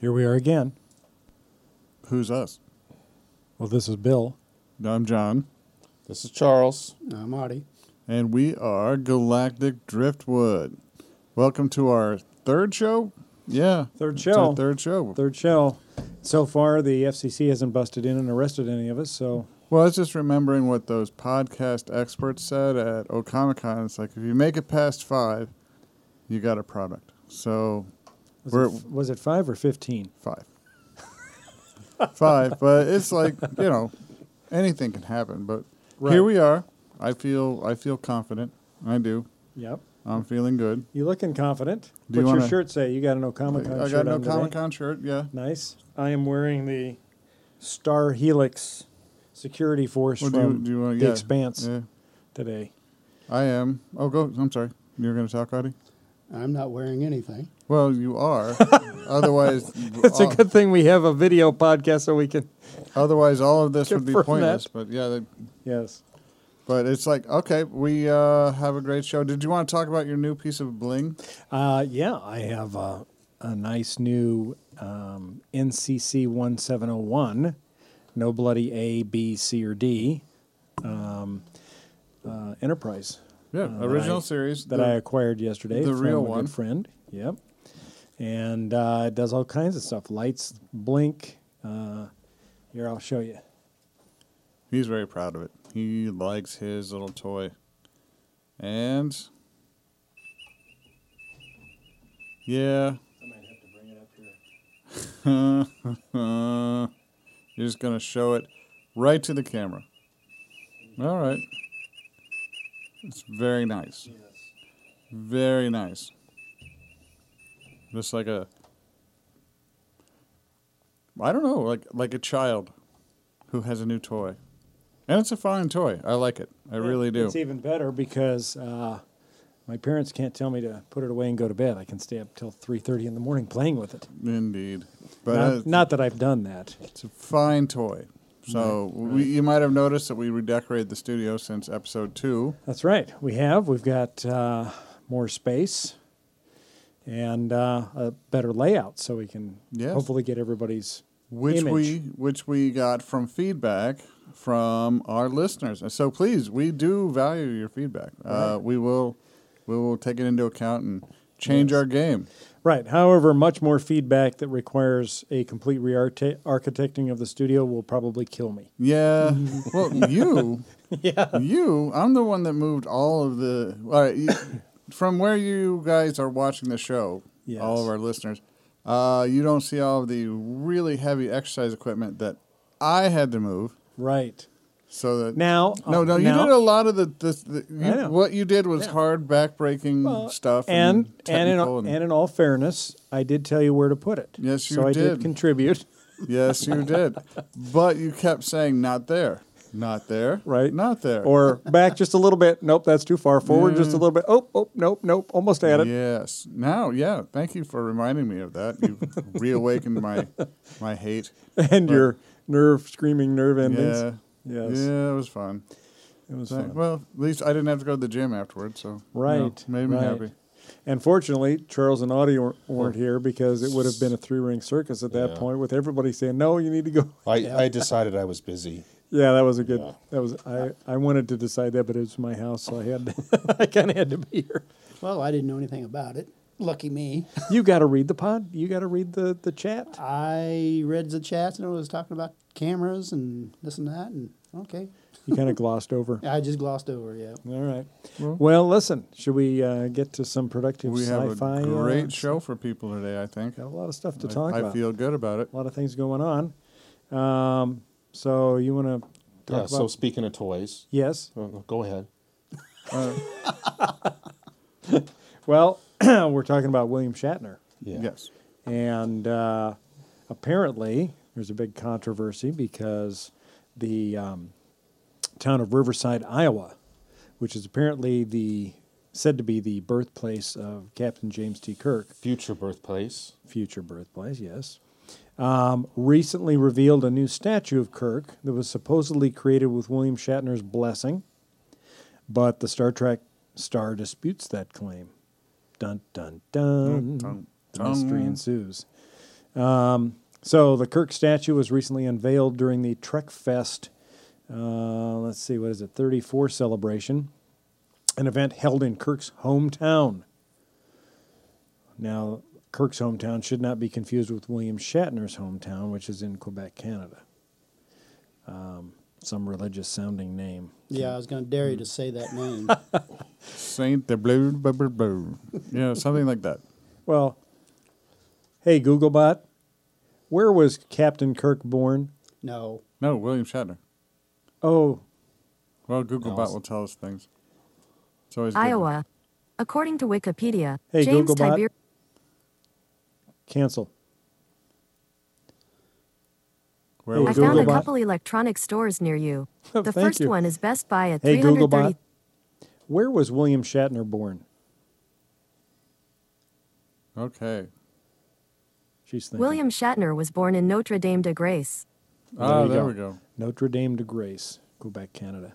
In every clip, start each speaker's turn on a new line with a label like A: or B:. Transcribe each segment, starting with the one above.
A: Here we are again.
B: Who's us?
A: Well, this is Bill.
B: I'm John,
C: This is Charles.
D: I'm Marty.
B: and we are Galactic Driftwood. Welcome to our third show. Yeah,
A: Third
B: it's our
A: show.
B: third show.
A: Third show. So far, the FCC hasn't busted in and arrested any of us. So
B: Well, I was just remembering what those podcast experts said at Okamicon. It's like if you make it past five, you got a product. So
A: was,
B: We're-
A: it, was it five or fifteen?
B: five, five. But it's like you know, anything can happen. But
A: Right.
B: here we are. I feel I feel confident. I do.
A: Yep.
B: I'm feeling good.
A: You looking confident?
B: Do you
A: What's your
B: wanna-
A: shirt say? You got an Okamicon
B: I
A: shirt I
B: got no
A: on?
B: Comic Con shirt. Yeah.
A: Nice. I am wearing the Star Helix security force
B: Well, do you-
A: from
B: do you wanna-
A: the
B: yeah,
A: Expanse
B: Yeah.
A: today.
B: I am. Oh, go. I'm sorry. You're going to talk, Artie?
D: I'm not wearing anything.
B: Well, you are. otherwise,
A: It's a good thing we have a video podcast so we can.
B: otherwise all of this would be pointless.
A: that.
B: But yeah, they,
A: Yes.
B: but it's like okay, we uh, have a great show. Did you want to talk about your new piece of bling?
A: Uh, yeah, I have a, a nice new um, NCC 1701, no bloody A, B, C, or D, um, uh, Enterprise
B: Yeah,
A: Uh,
B: original
A: I-
B: series.
A: that
B: the-
A: I acquired yesterday.
B: the
A: from
B: real
A: a
B: one.
A: Good friend. Yep. And uh, it does all kinds of stuff. Lights, blink. Uh, here, I'll show you.
B: He's very proud of it. He likes his little toy, and yeah,
A: I might have to bring it up here.
B: you're just gonna show it right to the camera. All right. It's very nice. Very nice. Just like a I don't know, like like a child who has a new toy. And it's a fine toy. I like it. I really do.
A: It's even better because uh, my parents can't tell me to put it away and go to bed. I can stay up till three thirty in the morning playing with it.
B: Indeed. But
A: not,
B: uh,
A: not that I've done that.
B: it's a fine toy. So We, you might have noticed that we redecorated the studio since episode two.
A: That's right. We have. We've got uh, more space and uh, a better layout, so we can
B: Yes.
A: hopefully get everybody's
B: which
A: image.
B: we which we got from feedback from our listeners. And So please, we do value your feedback. Uh, we will we will take it into account and change
A: Yes.
B: our game.
A: Right. However, much more feedback that requires a complete re-architecting of the studio will probably kill me.
B: Yeah. well, you
A: yeah.
B: you I'm the one that moved all of the all right, you, from where you guys are watching the show.
A: Yes.
B: All of our listeners. Uh, you don't see all of the really heavy exercise equipment that I had to move.
A: Right.
B: So that
A: Now.
B: No, no, you
A: now-
B: did a lot of the. the, the you, what you did was
A: Yeah.
B: hard, backbreaking
A: Well,
B: stuff,
A: and
B: and
A: and in, all- and in all fairness, I did tell you where to put it.
B: Yes, you
A: so I did
B: did.
A: contribute.
B: yes, you did, but you kept saying not there, not there,
A: Right.
B: not there,
A: or back just a little bit. Nope, that's too far. Forward just a little bit. Oh, oh, nope, nope. Almost at it.
B: Yes. Now, yeah. Thank you for reminding me of that. You reawakened my my hate.
A: And
B: But-
A: your nerve screaming nerve endings.
B: Yeah.
A: Yes.
B: Yeah, it was fun.
A: It was
B: So,
A: fun.
B: well, at least I didn't have to go to the gym afterwards, so you know,
A: Right,
B: made me
A: right.
B: happy.
A: And fortunately, Charles and Audie weren't, oh. weren't here because it would have been a three ring circus at that
C: Yeah.
A: point with everybody saying, no, you need to go.
C: I, I decided I was busy.
A: Yeah, that was a good,
C: Yeah.
A: that was, I, I wanted to decide that, but it was my house, so I had, to, I kind of had to be here.
D: Well, I didn't know anything about it. Lucky me.
A: You got to read the pod. You got to read the, the chat.
D: I read the chats and it was talking about cameras and this and that. And okay.
A: You kind of glossed over.
D: I just glossed over, yeah.
A: All right.
B: Well-
A: Well, listen, should we uh, get to some productive
B: We have
A: sci-fi?
B: a great
A: uh,
B: show for people today. I think.
A: Got a lot of stuff to
B: I-
A: talk
B: I
A: about.
B: I feel good about it.
A: a lot of things going on. Um, so you want to talk
C: Yeah.
A: about?
C: So speaking of toys,
A: yes.
C: uh, go ahead.
A: Well, we're talking about William Shatner.
C: Yeah.
B: Yes.
A: And uh, apparently, there's a big controversy because the um, town of Riverside, Iowa, which is apparently the said to be the birthplace of Captain James T. Kirk,
C: Future birthplace.
A: future birthplace, yes, um, recently revealed a new statue of Kirk that was supposedly created with William Shatner's blessing, but the Star Trek star disputes that claim. Dun dun dun.
B: dun,
A: the mystery ensues. Um, so the Kirk statue was recently unveiled during the Trek Fest. Uh, let's see, what is it? 34 celebration, an event held in Kirk's hometown. Now, Kirk's hometown should not be confused with William Shatner's hometown, which is in Quebec, Canada. Um, some religious sounding name.
D: Yeah, I was going to dare you to say that name.
B: Saint the blue, blue, blue, blue. Yeah, something like that.
A: Well, hey, Googlebot, where was Captain Kirk born?
D: no.
B: No, William Shatner.
A: Oh,
B: Well, Googlebot
C: Alice.
B: will tell us things. It's always good.
E: Iowa. According to Wikipedia,
A: Hey,
E: James
A: Googlebot.
E: Tiber-
A: cancel.
B: Where
A: Hey,
E: I
B: was
E: found a
A: Googlebot.
E: couple electronic stores near you. The
A: Thank
E: first
A: you.
E: one is Best Buy at
A: Hey,
E: 330.
A: Googlebot, where was William Shatner born?
B: Okay.
A: She's thinking.
E: William Shatner was born in Notre Dame de Grace.
B: Ah,
A: you
B: there
A: go.
B: we go.
A: Notre Dame de Grace, Quebec, Canada.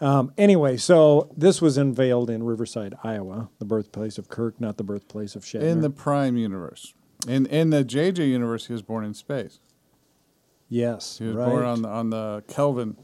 A: Um, anyway, so this was unveiled in Riverside, Iowa, the birthplace of Kirk, not the birthplace of Shatner.
B: In the Prime universe. In in the JJ universe, he was born in space.
A: yes,
B: He was
A: right.
B: born on the on the Kelvin.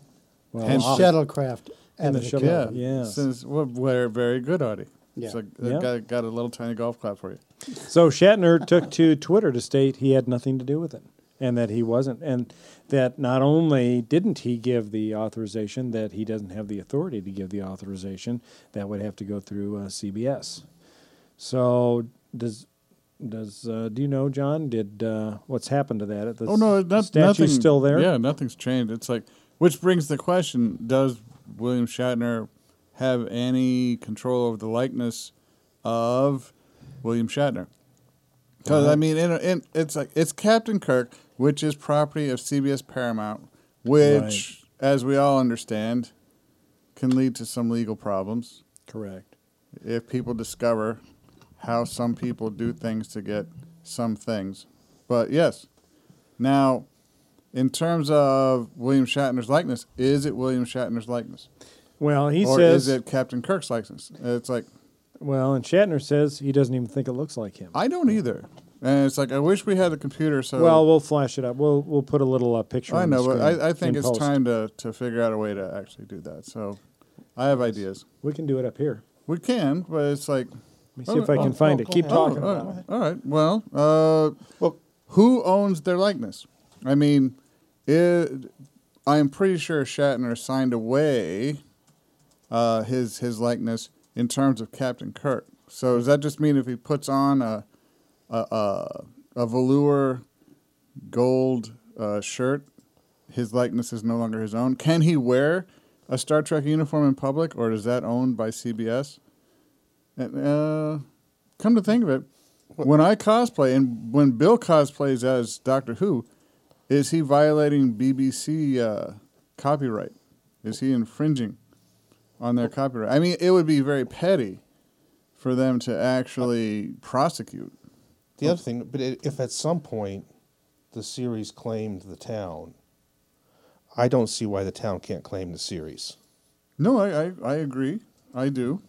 A: well,
B: Hence-
A: off-
D: Shuttlecraft.
A: and the
D: Abbott
A: shuttle-
D: Kelvin.
B: Yeah.
A: Yes.
B: Since well, very very good, Audie.
D: Yeah.
B: It's like,
A: Yeah.
B: got got a little tiny golf clap for you.
A: So Shatner took to Twitter to state he had nothing to do with it, and that he wasn't, and that not only didn't he give the authorization, that he doesn't have the authority to give the authorization. That would have to go through uh, CBS. So does does uh, do you know, John? Did uh, what's happened to that? The
B: Oh no, not,
A: statue's
B: nothing
A: still there.
B: Yeah, nothing's changed. It's like, which brings the question: Does William Shatner have any control over the likeness of William Shatner? Because I mean, in, in, it's like it's Captain Kirk, which is property of CBS Paramount, which, as we all understand, can lead to some legal problems
A: Correct.
B: if people discover how some people do things to get some things. But yes, now, in terms of William Shatner's likeness, is it William Shatner's likeness?
A: Well, he says.
B: or
A: says.
B: is it Captain Kirk's likeness? It's like,
A: well, and Shatner says he doesn't even think it looks like him.
B: I don't either. And it's like, I wish we had a computer so.
A: well, we'll flash it up. We'll we'll put a little uh, picture.
B: I
A: on the
B: know, but I, I think it's
A: post.
B: time to, to figure out a way to actually do that. So I have ideas.
A: We can do it up here.
B: We can, but it's like,
A: Let me see if I can
D: oh,
A: find
D: oh,
A: it. Keep
D: ahead.
A: talking
B: Oh,
A: about
B: all
A: it.
B: All right. Well, uh,
C: Well,
B: who owns their likeness? I mean, it, I'm pretty sure Shatner signed away uh, his his likeness in terms of Captain Kirk. So does that just mean if he puts on a a, a, a velour gold uh, shirt, his likeness is no longer his own? Can he wear a Star Trek uniform in public, or is that owned by CBS? And, uh, come to think of it, when I cosplay and when Bill cosplays as Doctor Who, is he violating BBC uh, copyright? Is he infringing on their copyright? I mean, it would be very petty for them to actually prosecute.
C: the other thing, but if at some point the series claimed the town, I don't see why the town can't claim the series.
B: No, I, I, I agree. I do.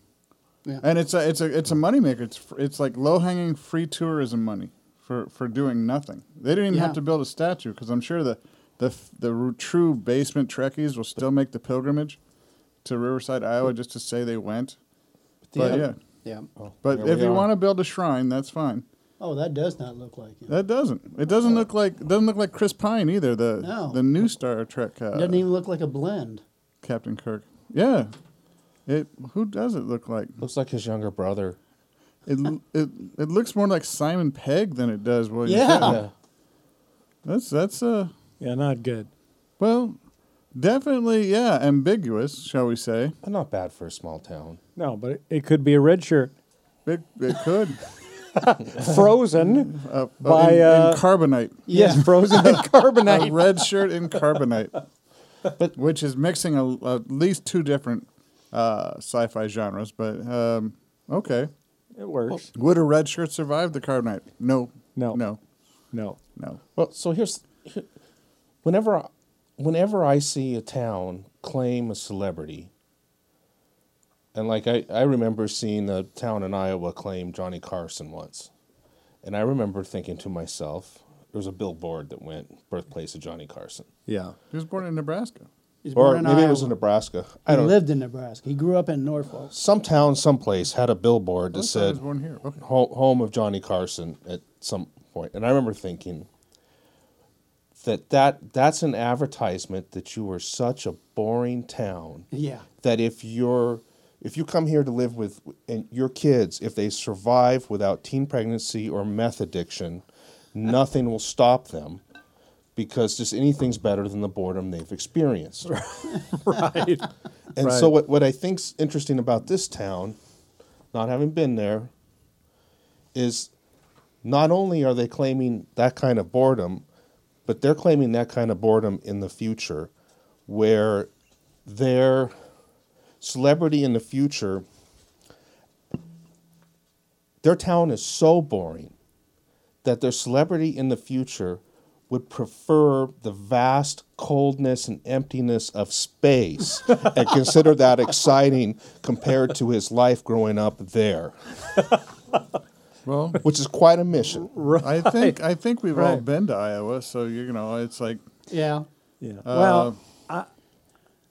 D: Yeah.
B: And it's a it's a it's a moneymaker. It's it's like low hanging free tourism money for, for doing nothing. They didn't even
D: Yeah.
B: have to build a statue because I'm sure the the the true basement Trekkies will still make the pilgrimage to Riverside, Iowa, just to say they went. But yeah,
D: Yeah.
C: Oh,
B: but if
C: we
B: you
C: are.
B: want to build a shrine, that's fine.
D: Oh, that does not look like him.
B: That doesn't. It doesn't look like it doesn't look like Chris Pine either. The
D: No.
B: the new Star Trek uh,
D: Doesn't even look like a blend.
B: Captain Kirk. Yeah, it. Who does it look like?
C: looks like his younger brother.
B: It it it looks more like Simon Pegg than it does William
D: Yeah.
B: Shatner.
C: Yeah.
B: That's that's uh
A: Yeah, not good.
B: well, Definitely, yeah, ambiguous, shall we say?
C: But not bad for a small town.
A: No, but it, it could be a red shirt.
B: It, it could.
A: Frozen
B: Uh,
A: by,
B: in,
A: uh,
B: in carbonite.
A: Yes, frozen in
B: A
A: carbonite.
B: red shirt in carbonite, but which is mixing a, at least two different uh, sci-fi genres. But um, okay,
A: It works.
B: would a red shirt survive the carbonite? No,
A: No.
B: no,
A: No.
B: no.
C: Well, so here's, here, whenever, I- whenever I see a town claim a celebrity, and like I, I remember seeing a town in Iowa claim Johnny Carson once, and I remember thinking to myself, there was a billboard that went birthplace of Johnny Carson,
A: Yeah.
B: He was born in Nebraska.
D: He's born
C: or
D: in
C: maybe it was
D: Iowa.
C: in Nebraska. I
D: He
C: don't.
D: lived in Nebraska. He grew up in Norfolk.
C: Some town, someplace had a billboard that
B: thought he was
C: said
B: born here. Okay.
C: home of Johnny Carson at some point. And I remember thinking that, that that's an advertisement that you are such a boring town
D: Yeah.
C: that if you're if you come here to live with and your kids if they survive without teen pregnancy or meth addiction, nothing will stop them because just anything's better than the boredom they've experienced.
A: Right.
C: And so what, what I think's interesting about this town, not having been there, is not only are they claiming that kind of boredom, but they're claiming that kind of boredom in the future where their celebrity in the future their town is so boring that their celebrity in the future would prefer the vast coldness and emptiness of space and consider that exciting compared to his life growing up there,
B: Well,
C: which is quite a mission.
B: I think I think we've all been to Iowa, so you know it's like
D: Yeah.
A: Yeah.
B: Uh,
A: well, I,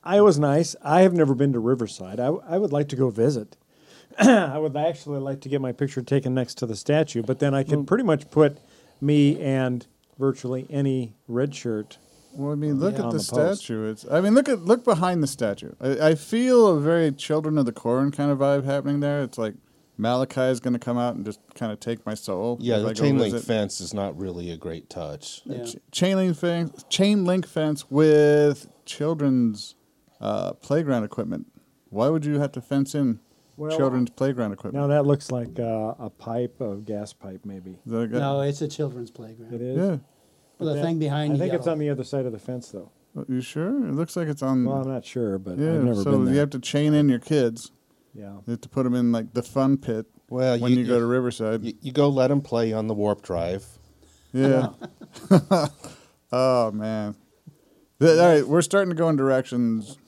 A: Iowa's nice. I have never been to Riverside. I, I would like to go visit. I would actually like to get my picture taken next to the statue, but then I could pretty much put me and virtually any red shirt.
B: Well, I mean, look
A: Yeah.
B: at the,
A: the
B: statue. It's. I mean, look at look behind the statue. I, I feel a very Children of the Corn kind of vibe happening there. It's like Malachi is going to come out and just kind of take my soul.
C: Yeah, the chain link
B: visit.
C: fence is not really a great touch.
D: Yeah.
B: Ch- chain link fence. Chain link fence with children's uh, playground equipment. Why would you have to fence in
A: Well,
B: children's playground equipment?
A: Now that looks like uh, a pipe, a gas pipe, maybe.
B: Is that a good-
D: No, it's a children's playground.
A: It is.
B: Yeah.
D: Well, the
A: That-
D: thing behind
A: I
D: you.
A: I think it's on the other side of the fence, though.
B: Are you sure? It looks like it's on.
A: Well, I'm not sure, but
B: yeah.
A: I've never
B: so
A: been there.
B: you have to chain in your kids.
A: yeah.
B: You have to put them in like the fun pit
C: Well,
B: when you,
C: you,
B: go to Riverside.
C: you, you go let them play on the warp drive.
B: Yeah. oh man. All right, we're starting to go in directions.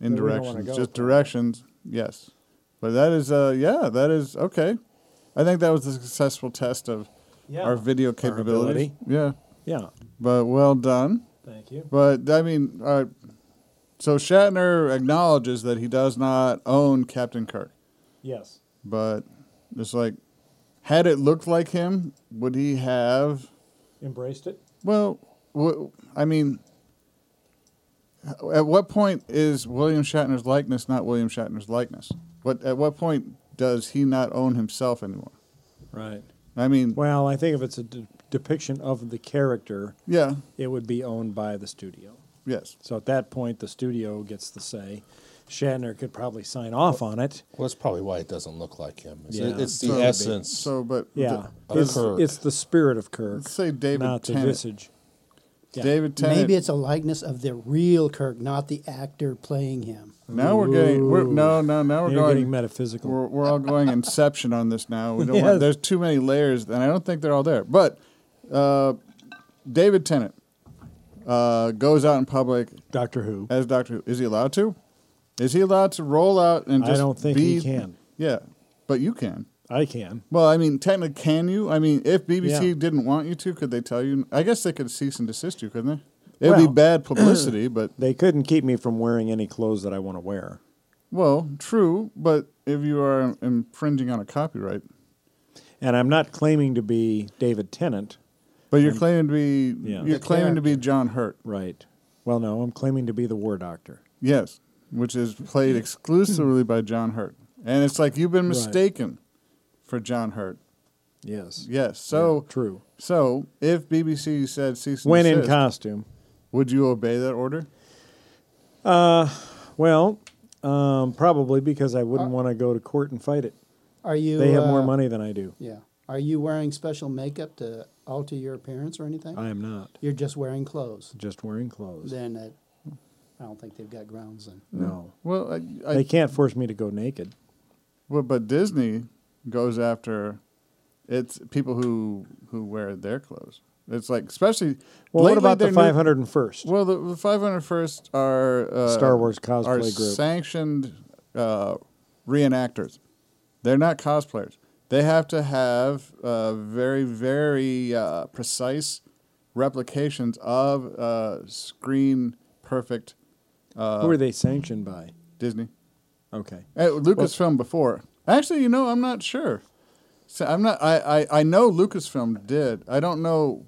B: In
A: That we don't wanna
B: directions, just directions. Yes, but that is, uh, yeah, that is okay. I think that was a successful test of
A: Yeah.
B: our video
A: capability.
B: Yeah,
A: Yeah.
B: but well done.
A: Thank you.
B: But I mean, uh, so Shatner acknowledges that he does not own Captain Kirk,
A: Yes.
B: but it's like, had it looked like him, would he have?
A: Embraced it.
B: Well, wh- I mean, at what point is William Shatner's likeness not William Shatner's likeness? What at what point does he not own himself anymore?
A: Right.
B: I mean,
A: Well, I think if it's a de- depiction of the character,
B: yeah,
A: it would be owned by the studio.
B: yes,
A: So at that point, the studio gets the say. Shatner could probably sign off on it.
C: Well, that's probably why it doesn't look like him. It's,
A: Yeah.
C: it's the
B: So-
C: essence.
B: So, but
A: Yeah,
C: The-
A: it's,
C: Kirk.
A: it's the spirit of Kirk,
B: let's say David
A: not the visage. Yeah.
B: David Tennant.
D: Maybe it's a likeness of the real Kirk, not the actor playing him.
B: now we're getting we're, no no now we're
A: You're getting
B: going
A: metaphysical.
B: we're, we're all going Inception on this now. We don't
A: Yes.
B: want, there's too many layers, and I don't think they're all there. But uh, David Tennant uh, goes out in public
A: Doctor Who.
B: as Doctor Who. Is he allowed to? Is he allowed to roll out and
A: I
B: just
A: don't think
B: be,
A: he can.
B: Yeah, but you can.
A: I can.
B: Well, I mean, technically, can you? I mean, if BBC
A: Yeah.
B: didn't want you to, could they tell you? I guess they could cease and desist you, couldn't they? It'd be bad publicity, but
A: They couldn't keep me from wearing any clothes that I want to wear.
B: well, true. But if you are infringing on a copyright,
A: And I'm not claiming to be David Tennant.
B: but you're claiming to be
A: Yeah.
B: you're
D: The
B: claiming to be John Hurt,
A: Right. Well, no, I'm claiming to be the War Doctor.
B: yes, which is played exclusively by John Hurt, and it's like you've been
A: Right.
B: Mistaken for John Hurt.
A: Yes.
B: Yes, so
A: Yeah, true.
B: so if BBC said cease and
A: When in costume.
B: would you obey that order?
A: Uh, Well, um, probably because I wouldn't want to go to court and fight it.
D: Are you?
A: They have more
D: uh,
A: money than I do.
D: Yeah. Are you wearing special makeup to alter your appearance or anything?
A: I am not.
D: You're just wearing clothes.
A: Just wearing clothes.
D: Then it, I don't think they've got grounds then.
A: No.
B: Well, I, I,
A: They can't force me to go naked.
B: well, but Disney goes after it's people who who wear their clothes. It's like especially.
A: Well, what about the 501st?
B: Well, the, the 501st are uh,
A: Star Wars cosplay
B: are
A: group.
B: sanctioned uh, reenactors. They're not cosplayers. They have to have uh, very, very uh, precise replications of uh, screen perfect uh,
A: Who are they sanctioned by?
B: Disney.
A: Okay.
B: Lucasfilm before. Actually, you know, I'm not sure. So I'm not. I, I, I know Lucasfilm did. I don't know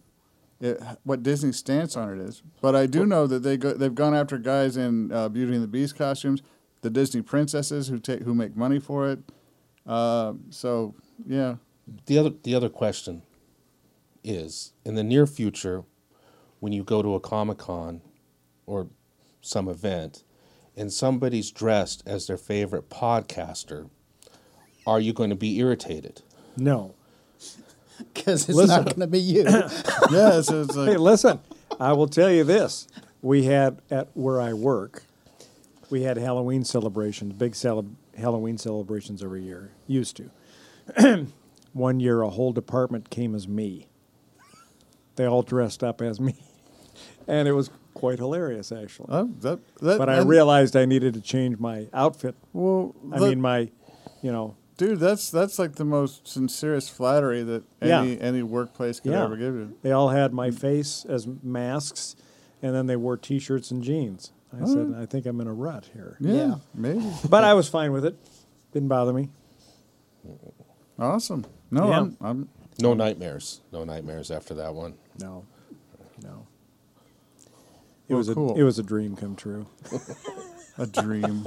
B: it, what Disney's stance on it is, but I do know that they go. They've gone after guys in uh, Beauty and the Beast costumes, the Disney princesses who take who make money for it. Uh, so yeah,
C: The other the other question is in the near future, when you go to a comic con or some event, and somebody's dressed as their favorite podcaster, are you going to be irritated?
A: No.
D: Because it's
A: Listen.
D: not going to be you.
B: yeah. So it's
A: Hey, listen, I will tell you this. We had at where I work, we had Halloween celebrations, big cele- Halloween celebrations every year. Used to. One year, a whole department came as me. They all dressed up as me, and it was quite hilarious, actually.
B: oh, that, that,
A: but I
B: and-
A: realized I needed to change my outfit.
B: Well,
A: I
B: that-
A: mean, my, you know,
B: dude, that's that's like the most sincerest flattery that
A: Yeah.
B: any any workplace could
A: yeah.
B: ever give you.
A: They all had my face as masks, and then they wore T-shirts and jeans. I said, I think I'm in a rut here.
B: Yeah,
D: Yeah.
B: maybe.
A: But I was fine with it. Didn't bother me.
B: Awesome. No,
A: Yeah.
B: I'm, I'm
C: No nightmares. No nightmares after that one.
A: No, no. It
B: Well,
A: was a it was a dream come true.
B: a dream.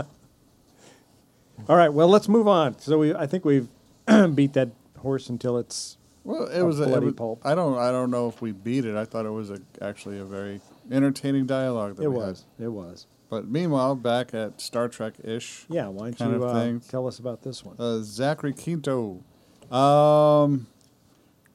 A: All right, well let's move on. So we I think we've beat that horse until it's
B: Well, it
A: A
B: was a, it
A: bloody
B: was-
A: pulp.
B: I don't I don't know if we beat it. I thought it was a, actually a very entertaining dialogue. That
A: it was
B: Had.
A: it was.
B: But meanwhile, back at Star Trek ish,
A: Yeah, why don't you uh, tell us about this one?
B: uh, Zachary Quinto. Um,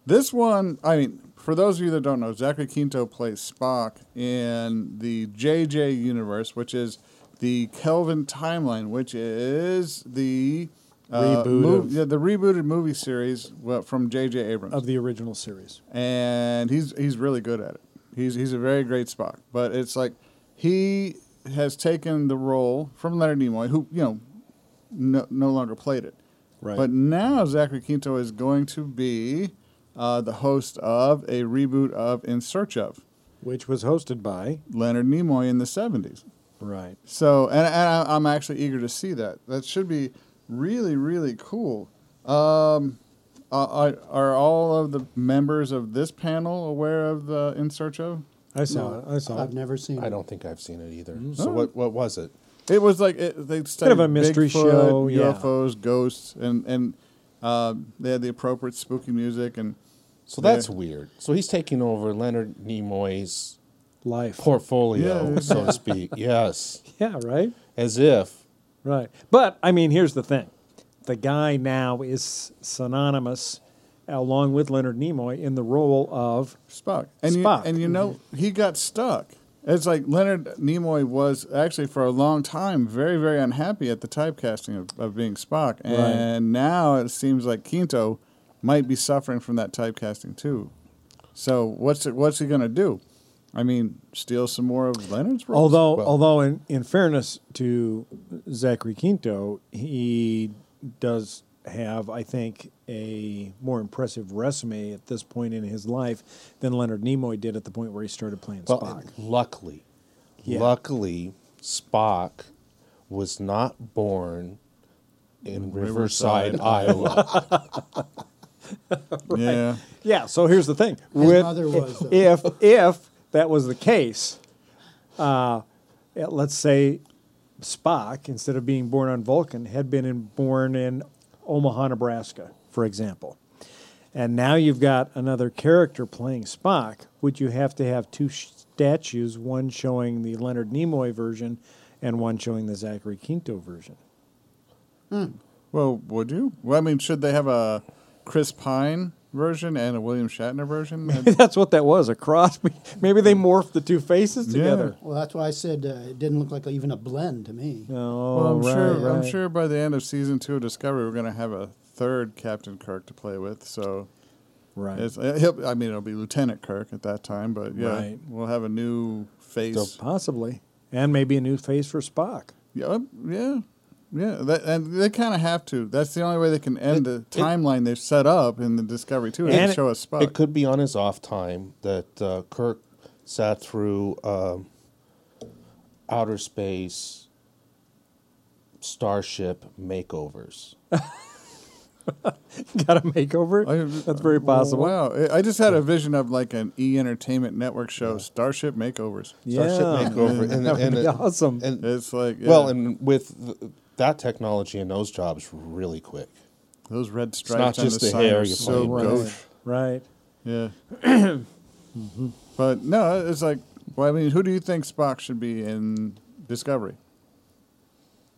B: this one, I mean, for those of you that don't know, Zachary Quinto plays Spock in the JJ universe, which is the Kelvin timeline, which is the uh,
A: Reboot
B: mov-
A: of-
B: yeah, the rebooted movie series well, from J.J. Abrams.
A: of the original series.
B: and he's he's really good at it. He's he's a very great Spock. But it's like he has taken the role from Leonard Nimoy, who you know no, no longer played it.
A: Right.
B: But now Zachary Quinto is going to be uh, the host of a reboot of In Search of
A: Which was hosted by
B: Leonard Nimoy in the seventies.
A: Right.
B: So, and, and I- I'm actually eager to see that. That should be really, really cool. Um, are, are all of the members of this panel aware of the In Search of?
A: I saw
D: No,
A: it. I saw
D: I've
A: it.
D: never seen
C: I
D: it.
C: I don't think I've seen it either.
A: Mm-hmm.
C: So what what was it?
B: It was like it, they studied
A: of a mystery
B: Bigfoot,
A: show, yeah.
B: UFOs, ghosts, and and uh, they had the appropriate spooky music and
C: So that's weird. So he's taking over Leonard Nimoy's
A: Life.
C: portfolio,
B: Yeah.
C: so to speak. Yes.
A: Yeah. Right.
C: As if
A: Right. But I mean, here's the thing: the guy now is synonymous, along with Leonard Nimoy, in the role of
B: Spock. And
A: Spock.
B: You, and you know, he got stuck. It's like Leonard Nimoy was actually for a long time very, very unhappy at the typecasting of, of being Spock. And now it seems like Quinto might be suffering from that typecasting too. So what's it, what's he going to do? I mean, steal some more of Leonard's roles?
A: Although,
C: Well-
A: although in, in fairness to Zachary Quinto, he does have, I think, a more impressive resume at this point in his life than Leonard Nimoy did at the point where he started playing
C: well,
A: Spock.
C: luckily,
A: Yeah.
C: luckily Spock was not born in Riverside,
B: Riverside.
C: Iowa.
B: yeah.
A: Yeah. So here's the thing:
D: His mother was,
A: if if that was the case, uh, let's say Spock, instead of being born on Vulcan, had been in, born in Omaha, Nebraska, for example. And now you've got another character playing Spock. Would you have to have two sh- statues, one showing the Leonard Nimoy version and one showing the Zachary Quinto version.
B: Well, would you? Well, I mean, should they have a Chris Pine version and a William Shatner version?
A: Maybe that's what that was a cross. Maybe they morphed the two faces together.
B: Yeah.
A: together.
D: Well, that's why I said uh, it didn't look like even a blend to me.
A: Oh,
B: well, I'm
A: right,
B: sure. I'm sure by the end of season two of Discovery, we're going to have a third Captain Kirk to play with. So
A: Right.
B: it's, uh, he'll, I mean, it'll be Lieutenant Kirk at that time, but yeah,
A: Right.
B: we'll have a new face.
A: So possibly, and maybe a new face for Spock.
B: Yeah, yeah, yeah. That, and they kind of have to. That's the only way they can end the timeline they've set up in the Discovery Two
A: And
B: and
A: it-
B: show us Spock.
C: It could be on his off time that uh, Kirk sat through um, outer space starship makeovers.
A: Got a makeover.
B: I-
A: That's very possible.
B: Wow, I I just had a vision of like an E Entertainment Network show, Starship Makeovers.
A: Yeah,
C: Starship makeover, and,
A: that would
C: and
A: be
C: it-
A: awesome.
C: and
B: It's like yeah,
C: well, and with th- that technology and those jobs, really quick.
B: those red
C: not
B: stripes on
C: just
B: the
C: the
B: side
C: hair
B: are
C: you
B: so
C: play
A: right,
B: gauche.
A: right.
B: Yeah. Mm-hmm. But no, it's like, well, I mean, who do you think Spock should be in Discovery?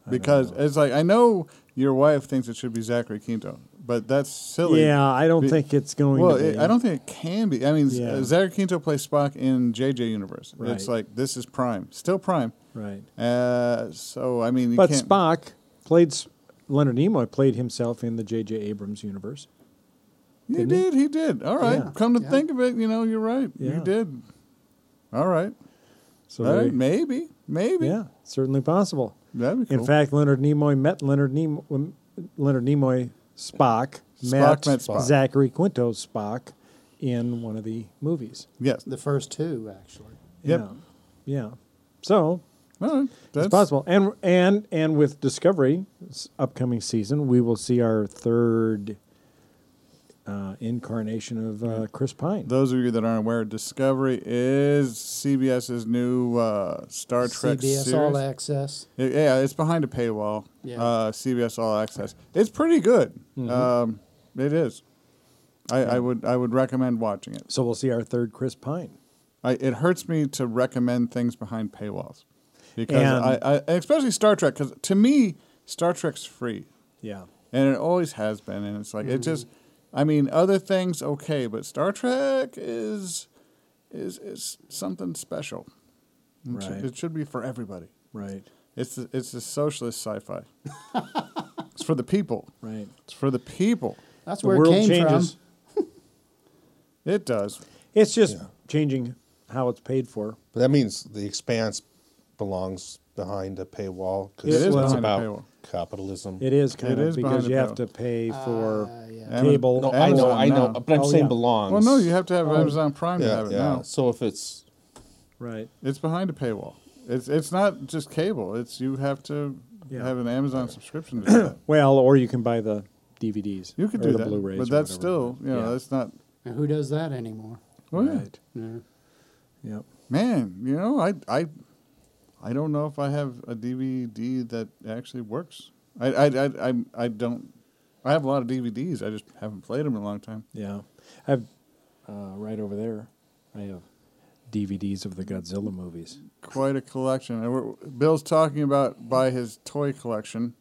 B: Because it's like I know your wife thinks it should be Zachary Quinto, but that's silly.
A: Yeah, I don't
B: Be-
A: think it's going
B: Well,
A: to be.
B: it, I don't think it can be. I mean,
A: Yeah.
B: uh, Zachary Quinto plays Spock in JJ universe. It's
A: Right.
B: like this is Prime, still Prime.
A: Right.
B: Uh, so I mean, you
A: But
B: can't,
A: Spock played S- Leonard Nimoy played himself in the J.J. Abrams universe.
B: He
A: didn't he?
B: did. He did. All right.
A: Yeah.
B: Come to
D: Yeah.
B: think of it, you know, you're right.
A: Yeah.
B: You did. All right.
A: So
B: All
A: there-
B: right. Maybe. Maybe.
A: yeah, certainly possible.
B: That'd be cool.
A: In fact, Leonard Nimoy met Leonard Nimoy, Leonard Nimoy Spock,
B: Spock
A: met,
B: met Spock.
A: Zachary Quinto's Spock in one of the movies.
B: yes.
D: The first two, actually.
B: Yep.
A: Yeah. Yeah. So
B: All right. That's
A: it's possible. And and and with Discovery upcoming season, we will see our third uh, incarnation of uh, Chris Pine.
B: Those of you that aren't aware, Discovery is CBS's new uh, Star Trek
D: CBS
B: series.
D: All Access.
B: It- yeah, it's behind a paywall.
D: Yeah.
B: Uh, CBS All Access. It's pretty good.
A: Mm-hmm.
B: Um, it is. I, I would I would recommend watching it.
A: so we'll see our third Chris Pine.
B: I, it hurts me to recommend things behind paywalls because
A: And-
B: I, I especially Star Trek because to me Star Trek's free
A: Yeah.
B: and it always has been and it's like it just I mean other things okay but Star Trek is is is something special. It, should,
A: Right.
B: it should be for everybody.
A: Right.
B: It's the, it's the socialist sci-fi. it's for the people.
A: Right.
B: It's for the people.
D: That's
A: The
D: where it came
A: changes.
D: from.
B: It does.
A: It's just
C: Yeah.
A: changing how it's paid for.
C: But that means the expanse belongs behind a paywall because
A: is
C: it's
A: behind
B: a
C: about
B: paywall.
C: Capitalism.
A: It is kind
B: It
A: of
B: is
A: because you have to pay for
D: Uh, yeah.
A: Cable.
C: no, I know, I know,
B: now.
C: but I'm
A: Oh,
C: saying
A: yeah.
C: belongs.
B: Well, no, you have to have Amazon Prime to have it
C: yeah.
B: now.
C: So if it's
A: Right.
B: It's behind a paywall. It's it's not just cable. It's you have to
A: Yeah.
B: have an Amazon subscription to that.
A: Well, or you can buy the DVDs.
B: You could
A: or
B: do
A: the
B: that,
A: Blu-rays,
B: but that's still you know
A: Yeah.
B: that's not.
D: And who does that anymore?
B: Well.
A: Right.
D: Yeah.
A: Yep.
B: Man, you know, I I I don't know if I have a DVD that actually works. I I I I, I don't. I have a lot of DVDs. I just haven't played them in a long time.
A: Yeah. I have uh, right over there. I have DVDs of the Godzilla movies.
B: Quite a collection. And we're, Bill's talking about by his toy collection.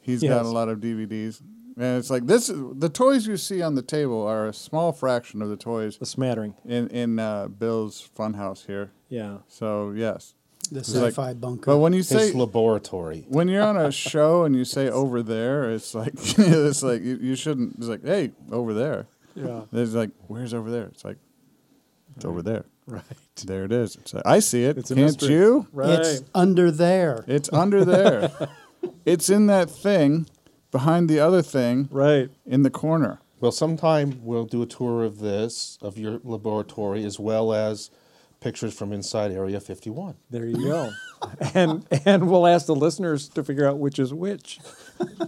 B: He's got a lot of DVDs, and it's like this. is The toys you see on the table are a small fraction of the toys
A: A smattering.
B: in in uh, Bill's funhouse here.
A: Yeah.
B: So yes,
D: The
B: It's like-
D: sci-fi bunker.
B: but when you
C: his
B: say
C: laboratory.
B: when you're on a show and you say over there, it's like it's like you, you shouldn't. It's like hey, over there.
A: Yeah.
B: It's like where's over there? It's like it's over there.
A: Right.
B: There it is. It's like, I see it.
A: It's
B: Can't
A: mystery.
B: you?
A: Right.
D: It's under there.
B: It's under there. it's in that thing behind the other thing
A: right.
B: in the corner.
C: Well, sometime we'll do a tour of this, of your laboratory, as well as pictures from inside Area 51.
A: There you go. and and we'll ask the listeners to figure out which is which.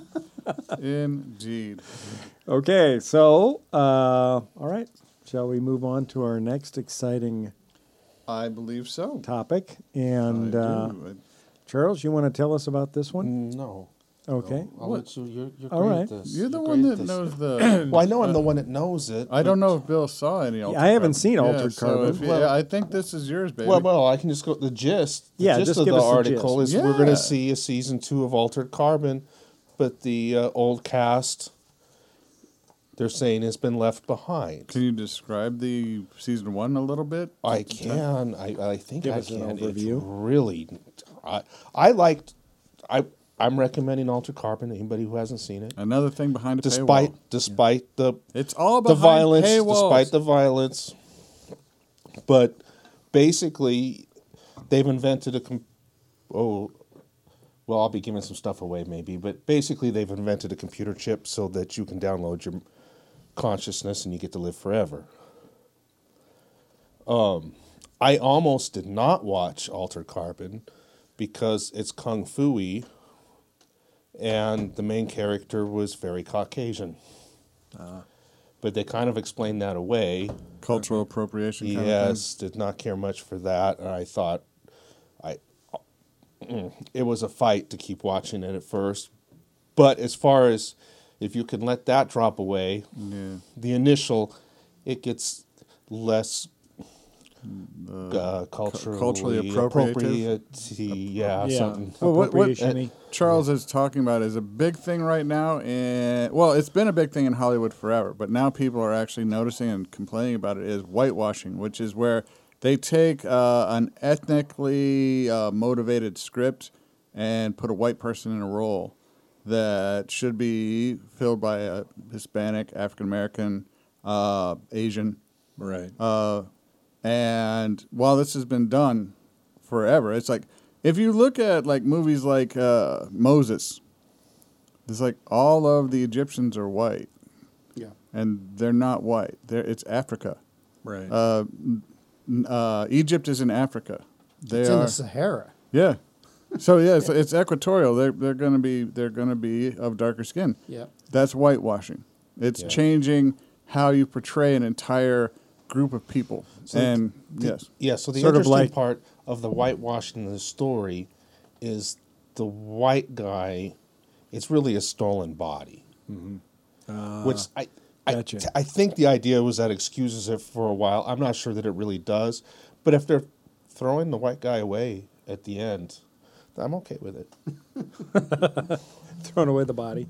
B: Indeed.
A: Okay, so uh, all right, shall we move on to our next exciting
B: I believe so.
A: topic? And
B: I
A: uh,
B: do.
A: Charles, you want to tell us about this one?
C: No.
A: Okay.
C: I'll let you. You're, you're
A: All
C: great
A: right.
C: at this.
B: You're the
C: great
B: one that
C: this.
B: knows the.
C: Well, I know I'm the one that knows it.
B: I don't know if Bill saw any. Altered
A: I haven't
B: carbon.
A: seen
B: Yeah,
A: Altered
B: so
A: Carbon.
B: if you-
C: Well-
B: yeah, I think this is yours, baby.
C: Well, well, I can just go. The gist. The
A: Yeah,
C: gist
A: just
C: of
A: give
C: the
A: us the
C: article
A: gist.
C: is we're going to see a season two of Altered Carbon, but the uh, old cast, they're saying, has been left behind.
B: Can you describe the season one a little bit?
C: I can. I, I think
A: Give
C: I
A: us an
C: can. It's
A: overview.
C: really, I I liked. I I'm recommending Altered Carbon. to Anybody who hasn't seen it,
B: Another thing behind a
C: despite
B: paywall.
C: despite the
B: It's all
C: the violence,
B: paywalls.
C: despite the violence. But basically, they've invented a. Com- oh, well, I'll be giving some stuff away maybe, but basically, they've invented a computer chip so that you can download your consciousness and you get to live forever. Um, I almost did not watch Altered Carbon because it's kung fu and the main character was very Caucasian. Ah. But they kind of explained that away.
B: cultural appropriation. Kind Of
C: Yes, did not care much for that. And I thought, I, mm, it was a fight to keep watching it at first. But as far as if you can let that drop away,
B: thing.
C: the initial, it gets less uh, culturally,
B: culturally
C: appropriate. Yeah,
A: yeah.
C: something.
B: Well, what- what-
A: Appropriation-y.
B: yeah. Charles is talking about is a big thing right now, and well, it's been a big thing in Hollywood forever, but now people are actually noticing and complaining about it. Is whitewashing, which is where they take uh, an ethnically uh, motivated script and put a white person in a role that should be filled by a Hispanic, African American, uh, Asian,
A: Right.
B: uh, and while this has been done forever, it's like if you look at like movies like uh, Moses, it's like all of the Egyptians are white,
D: Yeah.
B: and they're not white. They're, it's Africa.
A: right.
B: Uh, uh, Egypt is in Africa. They
D: It's in
B: are,
D: the Sahara.
B: yeah. So yeah, it's, it's equatorial. They're they're gonna be they're gonna be of darker skin.
D: Yeah.
B: That's whitewashing. It's
C: Yeah.
B: changing how you portray an entire group of people.
C: So
B: and
C: the-
B: yes,
C: Yeah, so the
A: Sort of
C: interesting
A: like-
C: part of the whitewashing of the story is the white guy. It's really a stolen body, mm-hmm. ah, which I. I,
A: gotcha.
C: t- I think the idea was that excuses it for a while. I'm not sure that it really does, but if they're throwing the white guy away at the end, I'm okay with it.
A: Throwing away the body.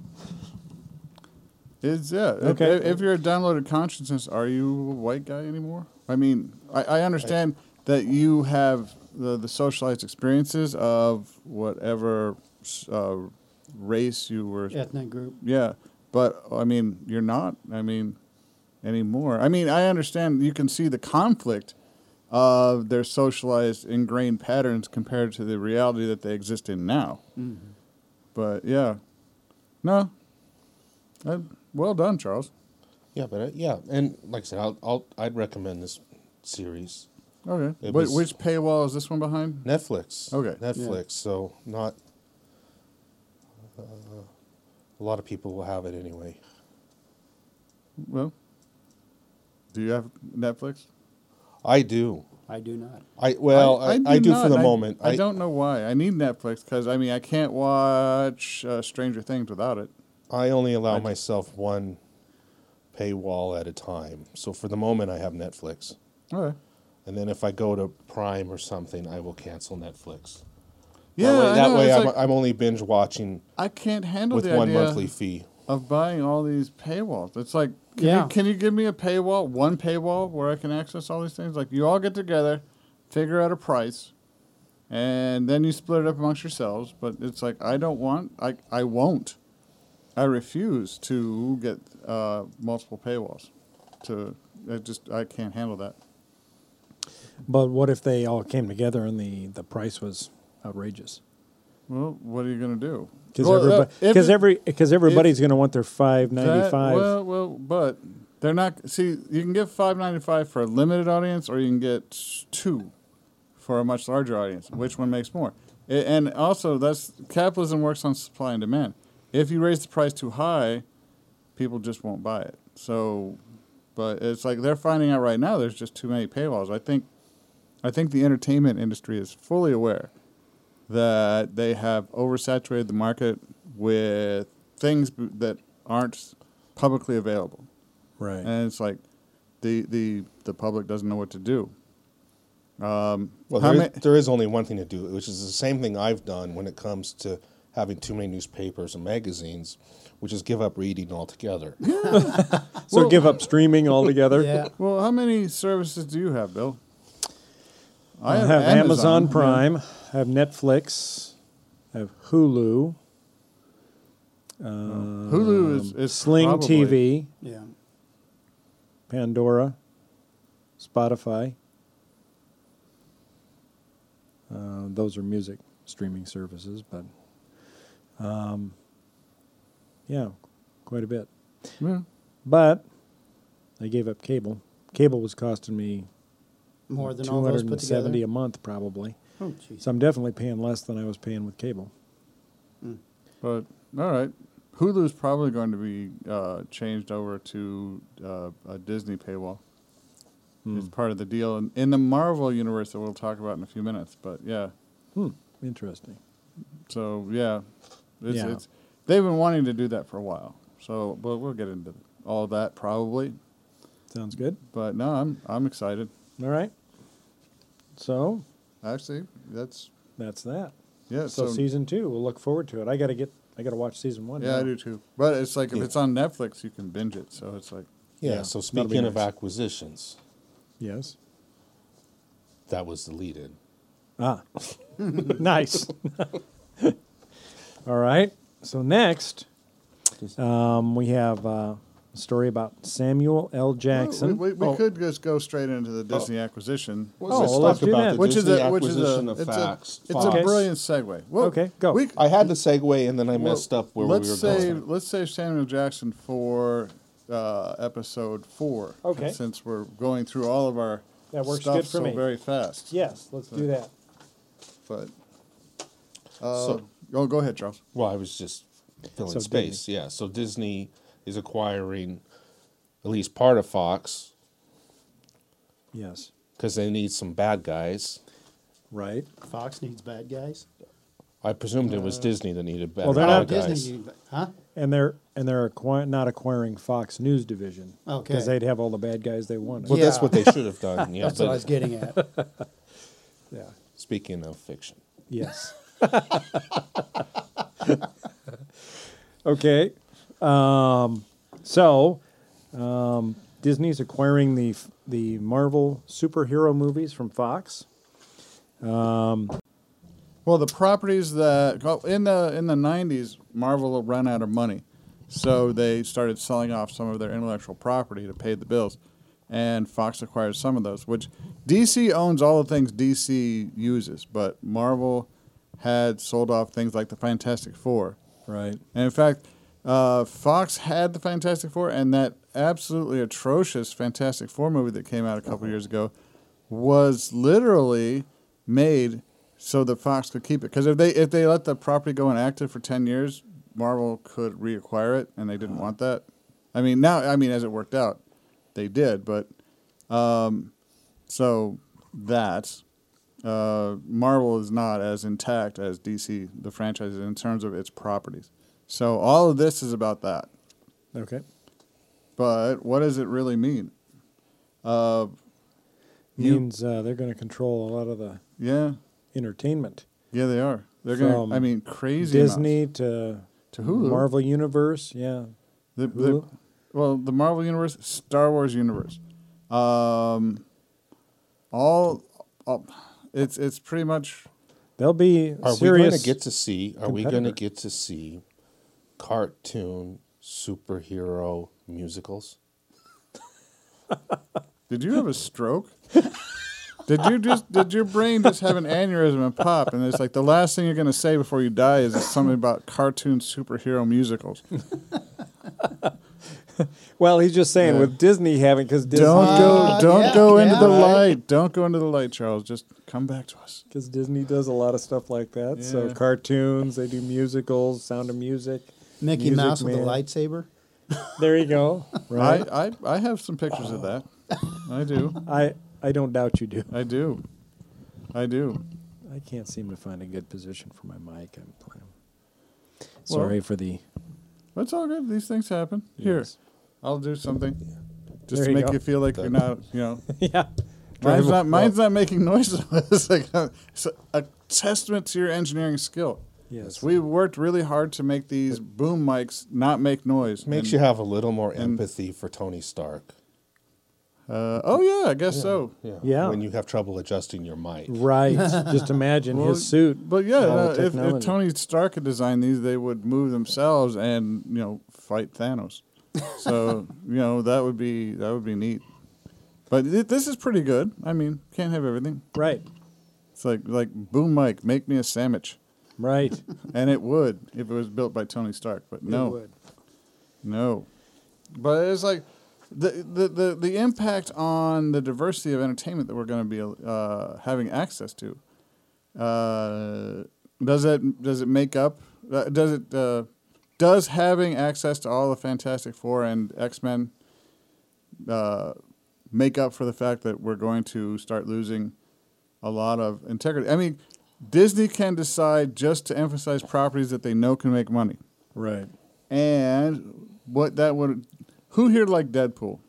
B: Is yeah.
A: Okay.
B: If, if you're a downloaded consciousness, are you a white guy anymore? I mean, I, I understand that you have the, the socialized experiences of whatever uh, race you were.
D: Ethnic group.
B: Yeah, but I mean, you're not. I mean, anymore. I mean, I understand you can see the conflict of their socialized ingrained patterns compared to the reality that they exist in now. But yeah, no. Uh, well done, Charles.
C: Yeah, but uh, yeah, and like I said, I'll, I'll I'd recommend this series.
B: Okay.
C: It
B: Wh-
C: was-
B: which paywall is this one behind?
C: Netflix.
B: Okay.
C: Netflix. So not. Uh, a lot of people will have it anyway.
B: Well, do you have Netflix?
C: I do.
D: I do not.
C: I well, I, I, do, for the
B: I-
C: moment.
B: I, don't know why. I need Netflix because I mean I can't watch uh, Stranger Things without it.
C: I only allow
B: I just-
C: myself one paywall at a time. So for the moment, I have Netflix,
B: Okay.
C: and then if I go to Prime or something, I will cancel Netflix.
B: Yeah,
C: that way,
B: I
C: that
B: know,
C: way
B: it's
C: I'm,
B: like-
C: I'm only binge watching
B: I can't handle
C: with
B: the
C: one
B: idea
C: monthly fee.
B: of buying all these paywalls. It's like, can,
D: Yeah.
B: you, can you give me a paywall, one paywall where I can access all these things? Like you all get together, figure out a price, and then you split it up amongst yourselves. But it's like I don't want, I I won't, I refuse to get uh, multiple paywalls. To I just I can't handle that.
A: But what if they all came together and the, the price was outrageous?
B: Well, what are you gonna do?
A: Because
B: Well, uh,
A: everybody, because
B: it-
A: every, because everybody's going to want their five ninety five.
B: Well, well, but they're not. See, you can get five ninety five for a limited audience, or you can get two for a much larger audience. Which one makes more? And also, that's capitalism works on supply and demand. If you raise the price too high, people just won't buy it. So, but it's like they're finding out right now. There's just too many paywalls. I think, I think the entertainment industry is fully aware that they have oversaturated the market with things b- that aren't publicly available,
A: Right.
B: and it's like the the the public doesn't know what to do. Um,
C: Well,
B: how
C: there is,
B: ma-
C: there is only one thing to do, which is the same thing I've done when it comes to having too many newspapers and magazines, which is give up reading altogether.
A: so give up streaming altogether.
D: Yeah.
B: well, how many services do you have, Bill?
A: I have, Amazon,
B: yeah.
A: Prime. I have Netflix. I have Hulu.
B: Hulu is, is
A: Sling
B: probably-
A: TV.
D: Yeah.
A: Pandora, Spotify. Uh, those are music streaming services, but um, yeah, quite a bit.
B: Yeah.
A: But I gave up cable. Cable was costing me
D: More than
A: two
D: all those put together.
A: seventy a month, probably.
D: Oh, jeez.
A: So I'm definitely paying less than I was paying with cable.
B: But all right, Hulu's probably going to be uh, changed over to uh, a Disney paywall. It's part of the deal in, in the Marvel universe that we'll talk about in a few minutes. But yeah,
A: Hmm, interesting.
B: so yeah, it's,
A: Yeah.
B: it's they've been wanting to do that for a while. So, but we'll get into all of that probably.
A: Sounds good.
B: But no, I'm I'm excited.
A: All right. So
B: Actually, that's
A: that's that.
B: yeah.
A: So,
B: So,
A: season two, we'll look forward to it. I got to get. I got to watch season one.
B: yeah,
A: now.
B: I do too. But it's like if
C: Yeah.
B: it's on Netflix, you can binge it. So it's like
C: Yeah,
A: Yeah,
C: so
A: that'll be
C: speaking of acquisitions,
A: Yes.
C: that was deleted.
A: Ah, nice. All right. So next, um, we have uh, a story about Samuel L. Jackson.
B: We, we, we
C: Oh.
B: could just go straight into the Disney acquisition.
A: Oh,
C: Let's
A: well, let's
C: talk
A: do
C: about
A: that.
C: the
B: which is a which is a
C: of
B: it's
C: Fox.
B: a it's
C: Fox.
B: a brilliant segue. Well,
A: Okay, go.
B: We,
C: I had the segue and then I
B: well,
C: messed up where
B: let's
C: we were
B: save
C: going.
B: let's save Samuel Jackson for uh, episode four.
A: Okay.
B: Since we're going through all of our
A: That works
B: stuff
A: good for
B: so
A: me.
B: very fast.
A: yes, let's do that.
B: But uh,
C: So-
B: oh, go ahead, Charles.
C: Well, I was just filling
A: So
C: space. Yeah. So Disney is acquiring at least part of Fox
A: Yes.
C: because they need some bad guys.
A: Right.
D: Fox needs bad guys.
C: I presumed it was uh, Disney that needed bad, guys.
A: Well, they're
C: bad
A: not-
C: guys.
D: Disney, need- huh?
A: And they're and they're acquir- not acquiring Fox News division
D: Okay.
A: because they'd have all the bad guys they wanted.
C: Well, that's what they should have done. Yeah.
D: That's what I was getting at.
A: yeah.
C: speaking of fiction,
A: Yes. okay. Um, so, um, Disney's acquiring the the Marvel superhero movies from Fox.
B: Well, the properties that in the in the '90s, Marvel ran out of money, so they started selling off some of their intellectual property to pay the bills, and Fox acquired some of those. Which DC owns all the things DC uses, but Marvel had sold off things like the Fantastic Four,
A: Right.
B: and in fact, uh, Fox had the Fantastic Four, and that absolutely atrocious Fantastic Four movie that came out a couple years ago was literally made so that Fox could keep it. Because if they if they let the property go inactive for ten years, Marvel could reacquire it, and they didn't want that. I mean, now I mean, as it worked out, they did, but um, so that uh, Marvel is not as intact as DC, the franchise, in terms of its properties. So all of this is about that.
A: Okay.
B: But what does it really mean? Uh, you-
A: Means uh, they're going to control a lot of the
B: yeah,
A: entertainment.
B: yeah, they are. They're gonna. I mean, crazy.
A: Disney
B: amounts.
A: to
B: to Hulu.
A: Marvel Universe. Yeah.
B: The, the, well, the Marvel universe, Star Wars universe, um, all, all, it's it's pretty much
A: They'll be
C: are we going to get to see? Are we going to get to see cartoon superhero musicals?
B: Did you have a stroke? did you just did your brain just have an aneurysm and pop? And it's like the last thing you're gonna say before you die is something about cartoon superhero musicals.
A: well, he's just saying
B: Yeah.
A: with Disney having because Disney
B: Don't go
D: Uh,
B: don't
D: yeah,
B: go into
D: yeah.
B: the
D: Right.
B: light. Don't go into the light, Charles. Just come back to us.
A: because Disney does a lot of stuff like that. So cartoons, they do musicals, Sound of Music.
D: Mickey
A: Music
D: Mouse with a lightsaber.
A: There you go. Right.
B: I, I I have some pictures of that. I do.
A: I I don't doubt you do.
B: I do. I do.
A: I can't seem to find a good position for my mic. I'm playing. Sorry for the.
B: That's all good. These things happen. Here,
A: Yes.
B: I'll do something just
A: There
B: to
A: you
B: make
A: go.
B: you feel like you're not, you know.
A: yeah.
B: Mine's not, mine's not making noises. it's like a, it's a, a testament to your engineering skill.
A: Yes.
B: We worked really hard to make these boom mics not make noise.
C: Makes
B: And,
C: you have a little more
B: and-
C: empathy for Tony Stark.
B: Uh, oh yeah, I guess so.
C: Yeah.
A: Yeah.
C: When you have trouble adjusting your mic.
A: Right. Just imagine
B: Well,
A: his suit.
B: But yeah, uh, if, if. Tony Stark had designed these, they would move themselves and you know fight Thanos. So you know that would be that would be neat. But th- this is pretty good. I mean, can't have everything.
A: Right.
B: It's like like boom mic, make me a sandwich,
A: Right.
B: and it would if it was built by Tony Stark. But no, no. But it's like the, the the the impact on the diversity of entertainment that we're going to be uh, having access to. Uh, does it does it make up? Uh, does it uh, does having access to all the Fantastic Four and X Men uh, make up for the fact that we're going to start losing a lot of integrity? I mean, Disney can decide just to emphasize properties that they know can make money.
A: Right.
B: And what that would, who here liked Deadpool?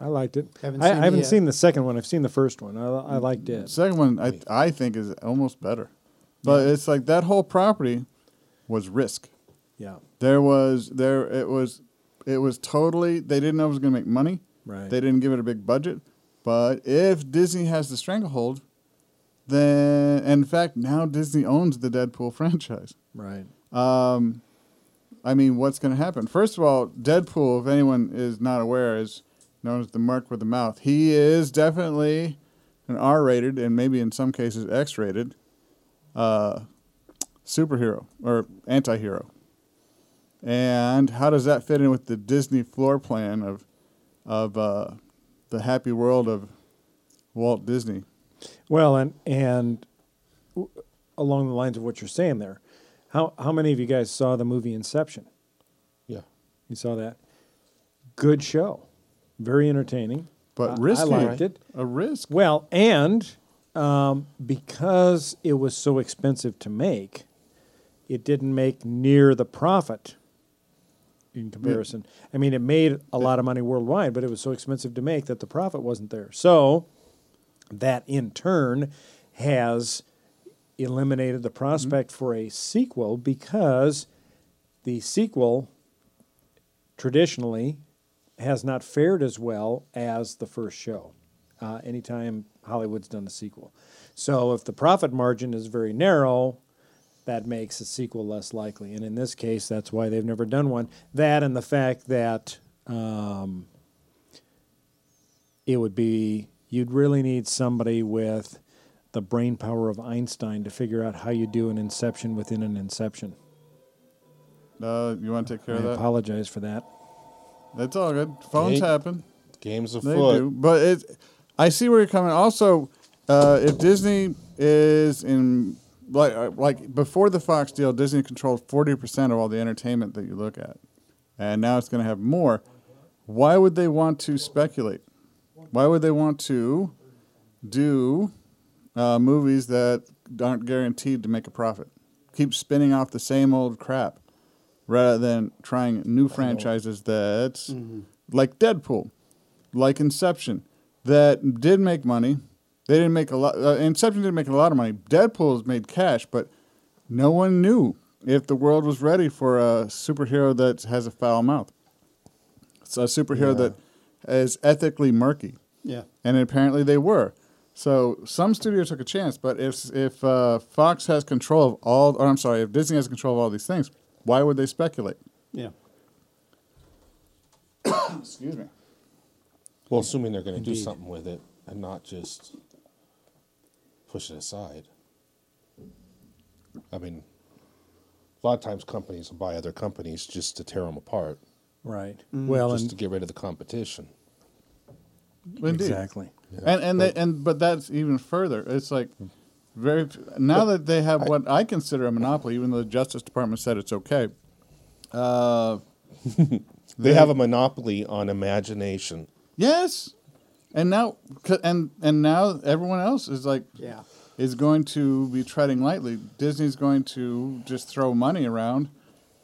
A: I liked it.
D: Haven't
A: I,
D: seen
A: I
D: it
A: haven't
D: yet.
A: seen the second one. I've seen the first one. I, I liked it.
B: Second one, I I think is almost better, but it's like that whole property was risk.
A: Yeah.
B: There was there it was, it was totally. They didn't know it was going to make money.
A: Right.
B: They didn't give it a big budget, but if Disney has the stranglehold, then in fact now Disney owns the Deadpool franchise.
A: Right.
B: Um, I mean, what's going to happen? First of all, Deadpool, if anyone is not aware, is known as the Mark with the Mouth. He is definitely an R-rated and maybe in some cases X-rated uh, superhero or anti-hero. And how does that fit in with the Disney floor plan of of uh, the happy world of Walt Disney?
A: Well, and and w- along the lines of what you're saying there, how how many of you guys saw the movie Inception?
C: Yeah.
A: You saw that? Good show, very entertaining.
B: But
A: I-
B: risky.
A: I liked it.
B: A risk.
A: Well, and um, because it was so expensive to make, it didn't make near the profit in comparison. I mean, it made a lot of money worldwide, but it was so expensive to make that the profit wasn't there. So that in turn has eliminated the prospect for a sequel because the sequel traditionally has not fared as well as the first show. Uh, anytime Hollywood's done a sequel, so if the profit margin is very narrow, that makes a sequel less likely. And in this case, that's why they've never done one. That and the fact that um, it would be you'd really need somebody with the brain power of Einstein to figure out how you do an inception within an inception.
B: Uh, you want to take care
A: I
B: of that?
A: I apologize for that.
B: That's all good. Phones
C: Hey.
B: happen.
C: Games
B: They
C: afoot.
B: do, but it. I see where you're coming. Also, uh, if Disney is in like uh, like before the Fox deal, Disney controlled forty percent of all the entertainment that you look at, and now it's going to have more. Why would they want to speculate? Why would they want to do uh, movies that aren't guaranteed to make a profit? Keep spinning off the same old crap rather than trying new franchises that, like Deadpool, like Inception, that did make money. They didn't make a lot. Uh, Inception didn't make a lot of money. Deadpool has made cash, but no one knew if the world was ready for a superhero that has a foul mouth. It's a superhero
C: Yeah.
B: that is ethically murky,
D: Yeah.
B: and apparently they were. So some studio took a chance, but if if uh, Fox has control of all, or I'm sorry, if Disney has control of all these things, why would they speculate?
D: Yeah.
B: Excuse me.
C: Well, assuming they're going to do something with it and not just push it aside. I mean, a lot of times companies will buy other companies just to tear them apart,
A: Right. Well,
C: just
A: and
C: to get rid of the competition.
B: Indeed.
A: exactly.
B: and and they, and but that's even further. It's like very now that they have what I consider a monopoly, even though the Justice Department said it's okay. Uh,
C: They have a monopoly on imagination.
B: yes, and now and and now everyone else is like
D: Yeah.
B: is going to be treading lightly. Disney's going to just throw money around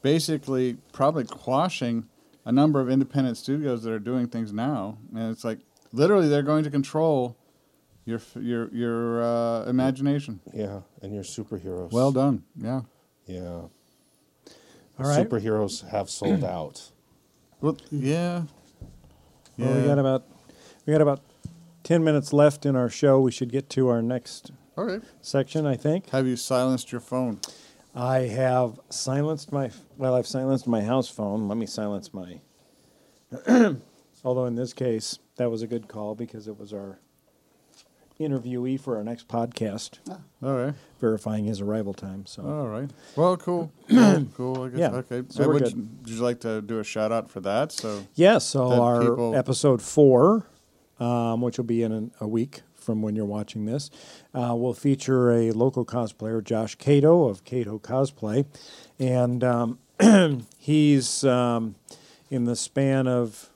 B: basically probably quashing a number of independent studios that are doing things now, and it's like literally they're going to control your your your uh, imagination.
C: Yeah, and your superheroes.
B: Well done. Yeah.
C: Yeah.
A: All right.
C: Superheroes have sold out.
B: Well, yeah.
A: Well, we got about we got about ten minutes left in our show. We should get to our next
B: Okay.
A: section, I think.
B: Have you silenced your phone?
A: I have silenced my well, I've silenced my house phone. Let me silence my. Although in this case, that was a good call because it was our interviewee for our next podcast, ah,
B: All right.
A: verifying his arrival time. So
B: All right. Well, cool. cool. cool. I guess.
A: Yeah.
B: Okay.
A: So we're
B: would,
A: good.
B: You, would you like to do a shout out for that? So.
A: yeah, so our
B: people-
A: episode four, um, which will be in an, a week from when you're watching this, uh, will feature a local cosplayer, Josh Cato of Cato Cosplay, and um, he's um, in the span of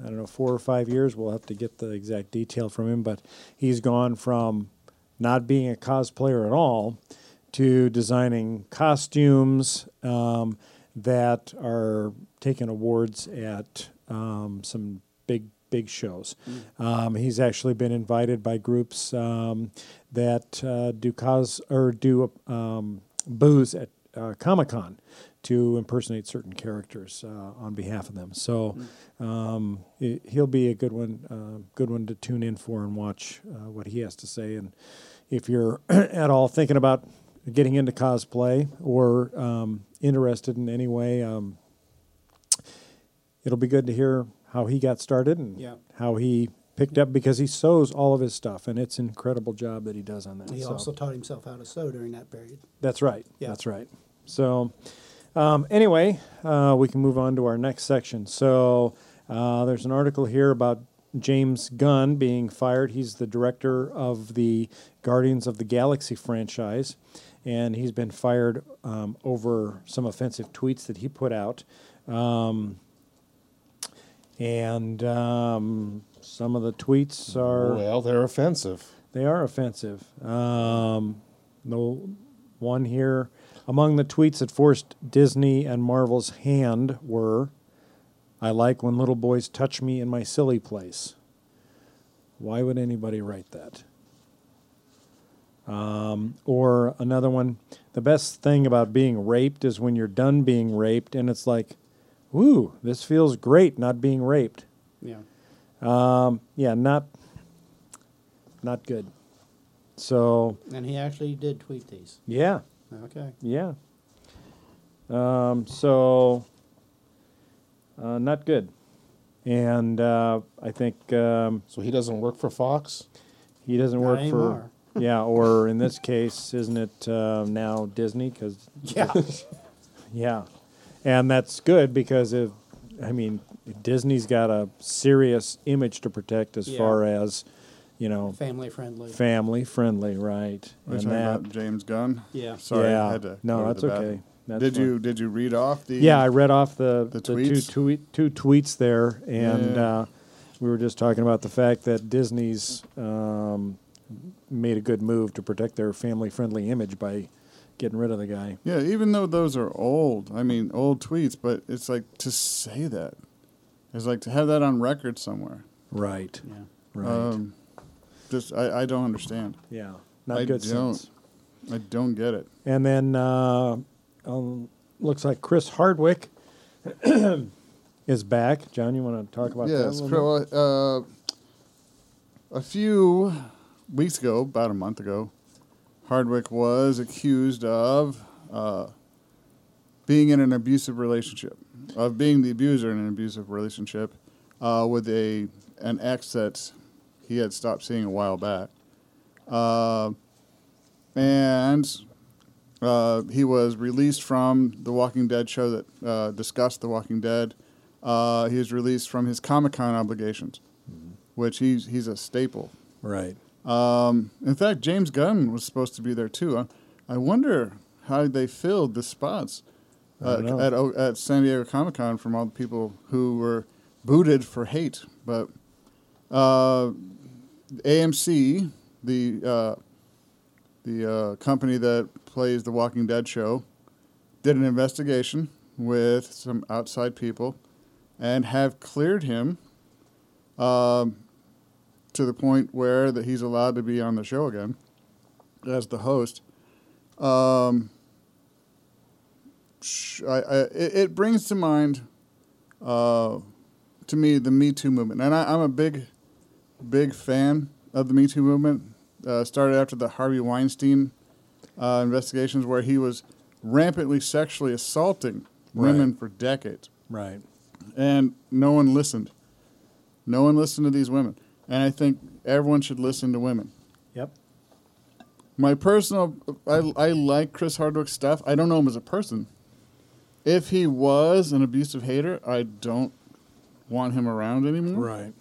A: I don't know four or five years. We'll have to get the exact detail from him, but he's gone from not being a cosplayer at all to designing costumes um, that are taking awards at um, some big big shows. Um, he's actually been invited by groups um, that uh, do cos or do um, booze at uh, Comic Con to impersonate certain characters uh, on behalf of them. So um, he- he'll be a good one, uh, good one to tune in for and watch uh, what he has to say. And if you're at all thinking about getting into cosplay or um, interested in any way, um, it'll be good to hear how he got started and
D: Yeah.
A: how he picked up because he sews all of his stuff and it's an incredible job that he does on that.
D: He
A: So-
D: also taught himself how to sew during that period.
A: that's right.
D: Yeah.
A: That's right. So, um, anyway, uh, we can move on to our next section. So, uh, there's an article here about James Gunn being fired. He's the director of the Guardians of the Galaxy franchise, and he's been fired um, over some offensive tweets that he put out. Um, and um, some of the tweets are.
C: Well, they're offensive.
A: They are offensive. Um, the one here among the tweets that forced Disney and Marvel's hand were, "I like when little boys touch me in my silly place." Why would anybody write that? Um, or another one, the best thing about being raped is when you're done being raped and it's like, "Woo, this feels great not being raped."
D: Yeah.
A: Um, yeah, not not good. So
D: And he actually did tweet these.
A: yeah,
D: Okay.
A: yeah. Um, so uh, not good, and uh, I think um,
C: So he doesn't work for Fox?
A: he doesn't
D: Not
A: work
D: anymore.
A: for yeah, or in this case, isn't it uh, now Disney? Because
D: Yeah.
A: yeah, and that's good because if I mean Disney's got a serious image to protect as
D: Yeah.
A: far as you know
D: Family friendly.
A: family friendly, right?
B: We're
A: And
B: talking
A: that,
B: about James Gunn.
D: Yeah.
B: Sorry,
A: yeah,
B: I had to.
A: no,
B: go to
A: that's
B: the
A: okay.
B: bathroom.
A: That's
B: did
A: fine.
B: you did you read off the?
A: Yeah, I read off the,
B: the
A: the,
B: tweets?
A: two tweet two tweets there, and
B: Yeah.
A: uh, we were just talking about the fact that Disney's um, made a good move to protect their family-friendly image by getting rid of the guy.
B: Yeah, even though those are old, I mean old tweets, but it's like to say that, it's like to have that on record somewhere.
A: Right.
D: Yeah.
A: Right.
B: Um, just I, I don't understand.
A: yeah. Not
B: I
A: good
B: don't.
A: sense.
B: I don't get it.
A: And then uh, um, looks like Chris Hardwick is back. John, you want to talk about that? a
B: yes,
A: little
B: uh, a few weeks ago, about a month ago, Hardwick was accused of uh, being in an abusive relationship, of being the abuser in an abusive relationship uh, with a an ex that he had stopped seeing a while back, uh, and uh, he was released from the Walking Dead show that uh, discussed the Walking Dead. Uh, he was released from his Comic Con obligations, which he's he's a staple.
A: Right.
B: Um, in fact, James Gunn was supposed to be there too. I, I wonder how they filled the spots uh, at at San Diego Comic Con from all the people who were booted for hate. But uh, AMC, the uh, the uh, company that plays the Walking Dead show, did an investigation with some outside people and have cleared him um, to the point where that he's allowed to be on the show again as the host. Um, I, I, it, it brings to mind uh, to me the Me Too movement, and I, I'm a big, big fan of the Me Too movement. Uh, started after the Harvey Weinstein uh, investigations, where he was rampantly sexually assaulting women for decades,
A: Right.
B: and no one listened. No one listened to these women, and I think everyone should listen to women.
A: Yep.
B: My personal, I, I like Chris Hardwick's stuff. I don't know him as a person. If he was an abusive hater, I don't want him around anymore.
A: Right.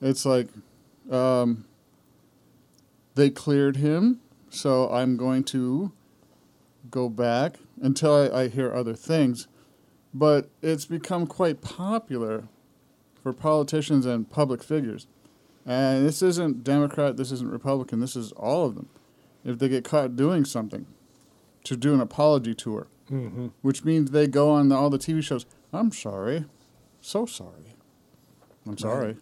B: It's like um, they cleared him, so I'm going to go back until I, I hear other things. But it's become quite popular for politicians and public figures. And this isn't Democrat, this isn't Republican, this is all of them. If they get caught doing something, to do an apology tour,
A: Mm-hmm.
B: which means they go on all the TV shows. I'm sorry, so sorry. I'm sorry.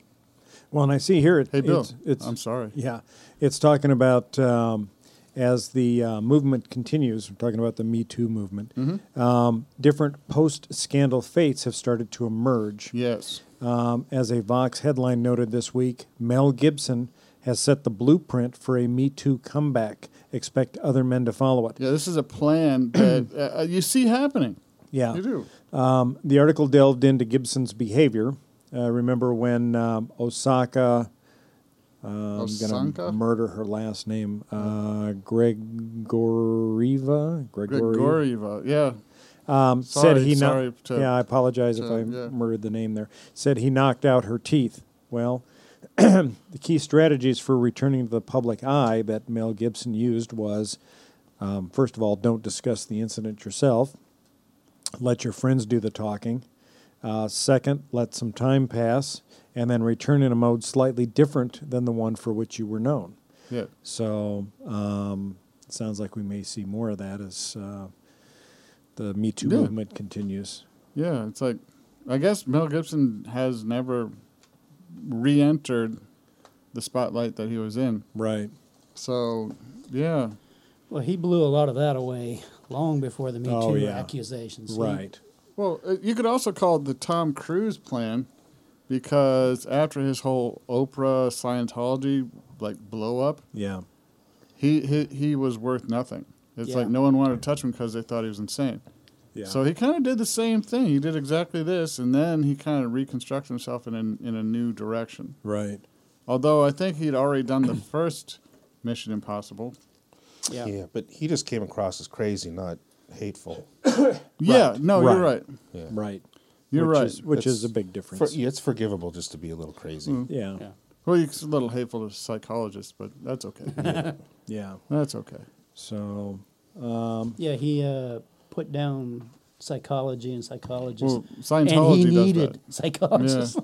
A: Well, and I see here it,
B: Hey, Bill,
A: it's, it's
B: I'm sorry.
A: Yeah, it's talking about um, as the uh, movement continues. We're talking about the Me Too movement.
B: Mm-hmm.
A: Um, different post-scandal fates have started to emerge.
B: Yes.
A: Um, as a Vox headline noted this week, Mel Gibson has set the blueprint for a Me Too comeback. Expect other men to follow it.
B: Yeah, this is a plan that uh, you see happening.
A: Yeah.
B: You do.
A: Um, the article delved into Gibson's behavior. Uh, remember when um, Oksana, uh, I'm going to murder her last name, uh, Gregoriva?
B: Yeah.
A: Um,
B: Sorry,
A: said he
B: sorry
A: knocked.
B: to-
A: yeah, I apologize if I
B: yeah.
A: murdered the name there. Said he knocked out her teeth. Well, the key strategies for returning to the public eye that Mel Gibson used was, um, first of all, don't discuss the incident yourself. Let your friends do the talking. Uh, second, let some time pass, and then return in a mode slightly different than the one for which you were known.
B: Yeah.
A: So um, it sounds like we may see more of that as uh, the Me Too
B: Yeah.
A: movement continues.
B: Yeah. It's like, I guess Mel Gibson has never re entered the spotlight that he was in.
A: Right.
B: So, yeah.
D: Well, he blew a lot of that away long before the Me
A: Oh,
D: Too
A: yeah.
D: accusations. He-
A: Right.
B: Well, uh, you could also call it the Tom Cruise plan because after his whole Oprah Scientology like blow up,
A: Yeah.
B: he he, he was worth nothing. It's
D: Yeah.
B: like no one wanted to touch him because they thought he was insane.
A: Yeah.
B: So he kind of did the same thing. He did exactly this, and then he kind of reconstructed himself in a, in a new direction.
A: right.
B: Although I think he'd already done the first Mission Impossible.
D: Yeah.
C: Yeah, but he just came across as crazy, not hateful.
B: Yeah, no, you're
A: Right.
B: right.
C: Yeah.
A: Right.
B: You're
A: which
B: right.
A: Is, which is a big
C: For,
A: difference.
C: yeah, it's forgivable just to be a little crazy.
B: Mm.
A: yeah.
D: Yeah.
B: Well, it's a little hateful to psychologists, but that's okay.
A: Yeah.
B: that's okay.
A: So
D: Yeah, he uh, put down psychology and psychologists.
B: Well,
D: and
B: Scientology
D: he
B: does
D: needed
B: that.
D: psychologists.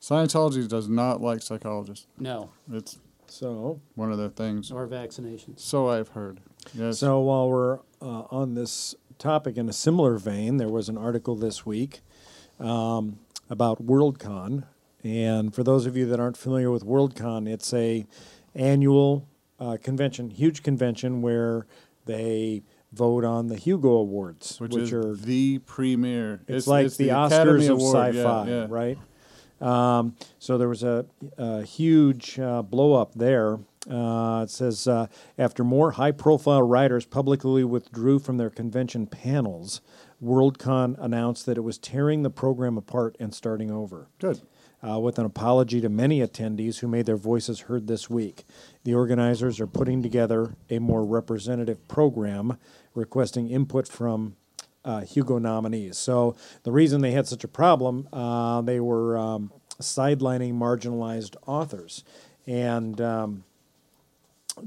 B: Scientology does not like psychologists.
D: no,
B: It's
A: so
B: one of their things.
D: or vaccinations.
B: So I've heard. Yes.
A: So while we're uh, on this topic in a similar vein, there was an article this week um, about WorldCon, and for those of you that aren't familiar with WorldCon, it's a annual uh, convention, huge convention where they vote on the Hugo Awards,
B: which,
A: which, are
B: the premier.
A: it's, like the,
B: Academy
A: Oscars of
B: Award, yeah,
A: sci-fi,
B: yeah.
A: right? Um, so there was a, a huge uh, blow up there. Uh, it says uh, after more high profile writers publicly withdrew from their convention panels, WorldCon announced that it was tearing the program apart and starting over.
B: Good.
A: Uh, with an apology to many attendees who made their voices heard this week. The organizers are putting together a more representative program, requesting input from uh, Hugo nominees. So the reason they had such a problem, uh, they were um, sidelining marginalized authors and um,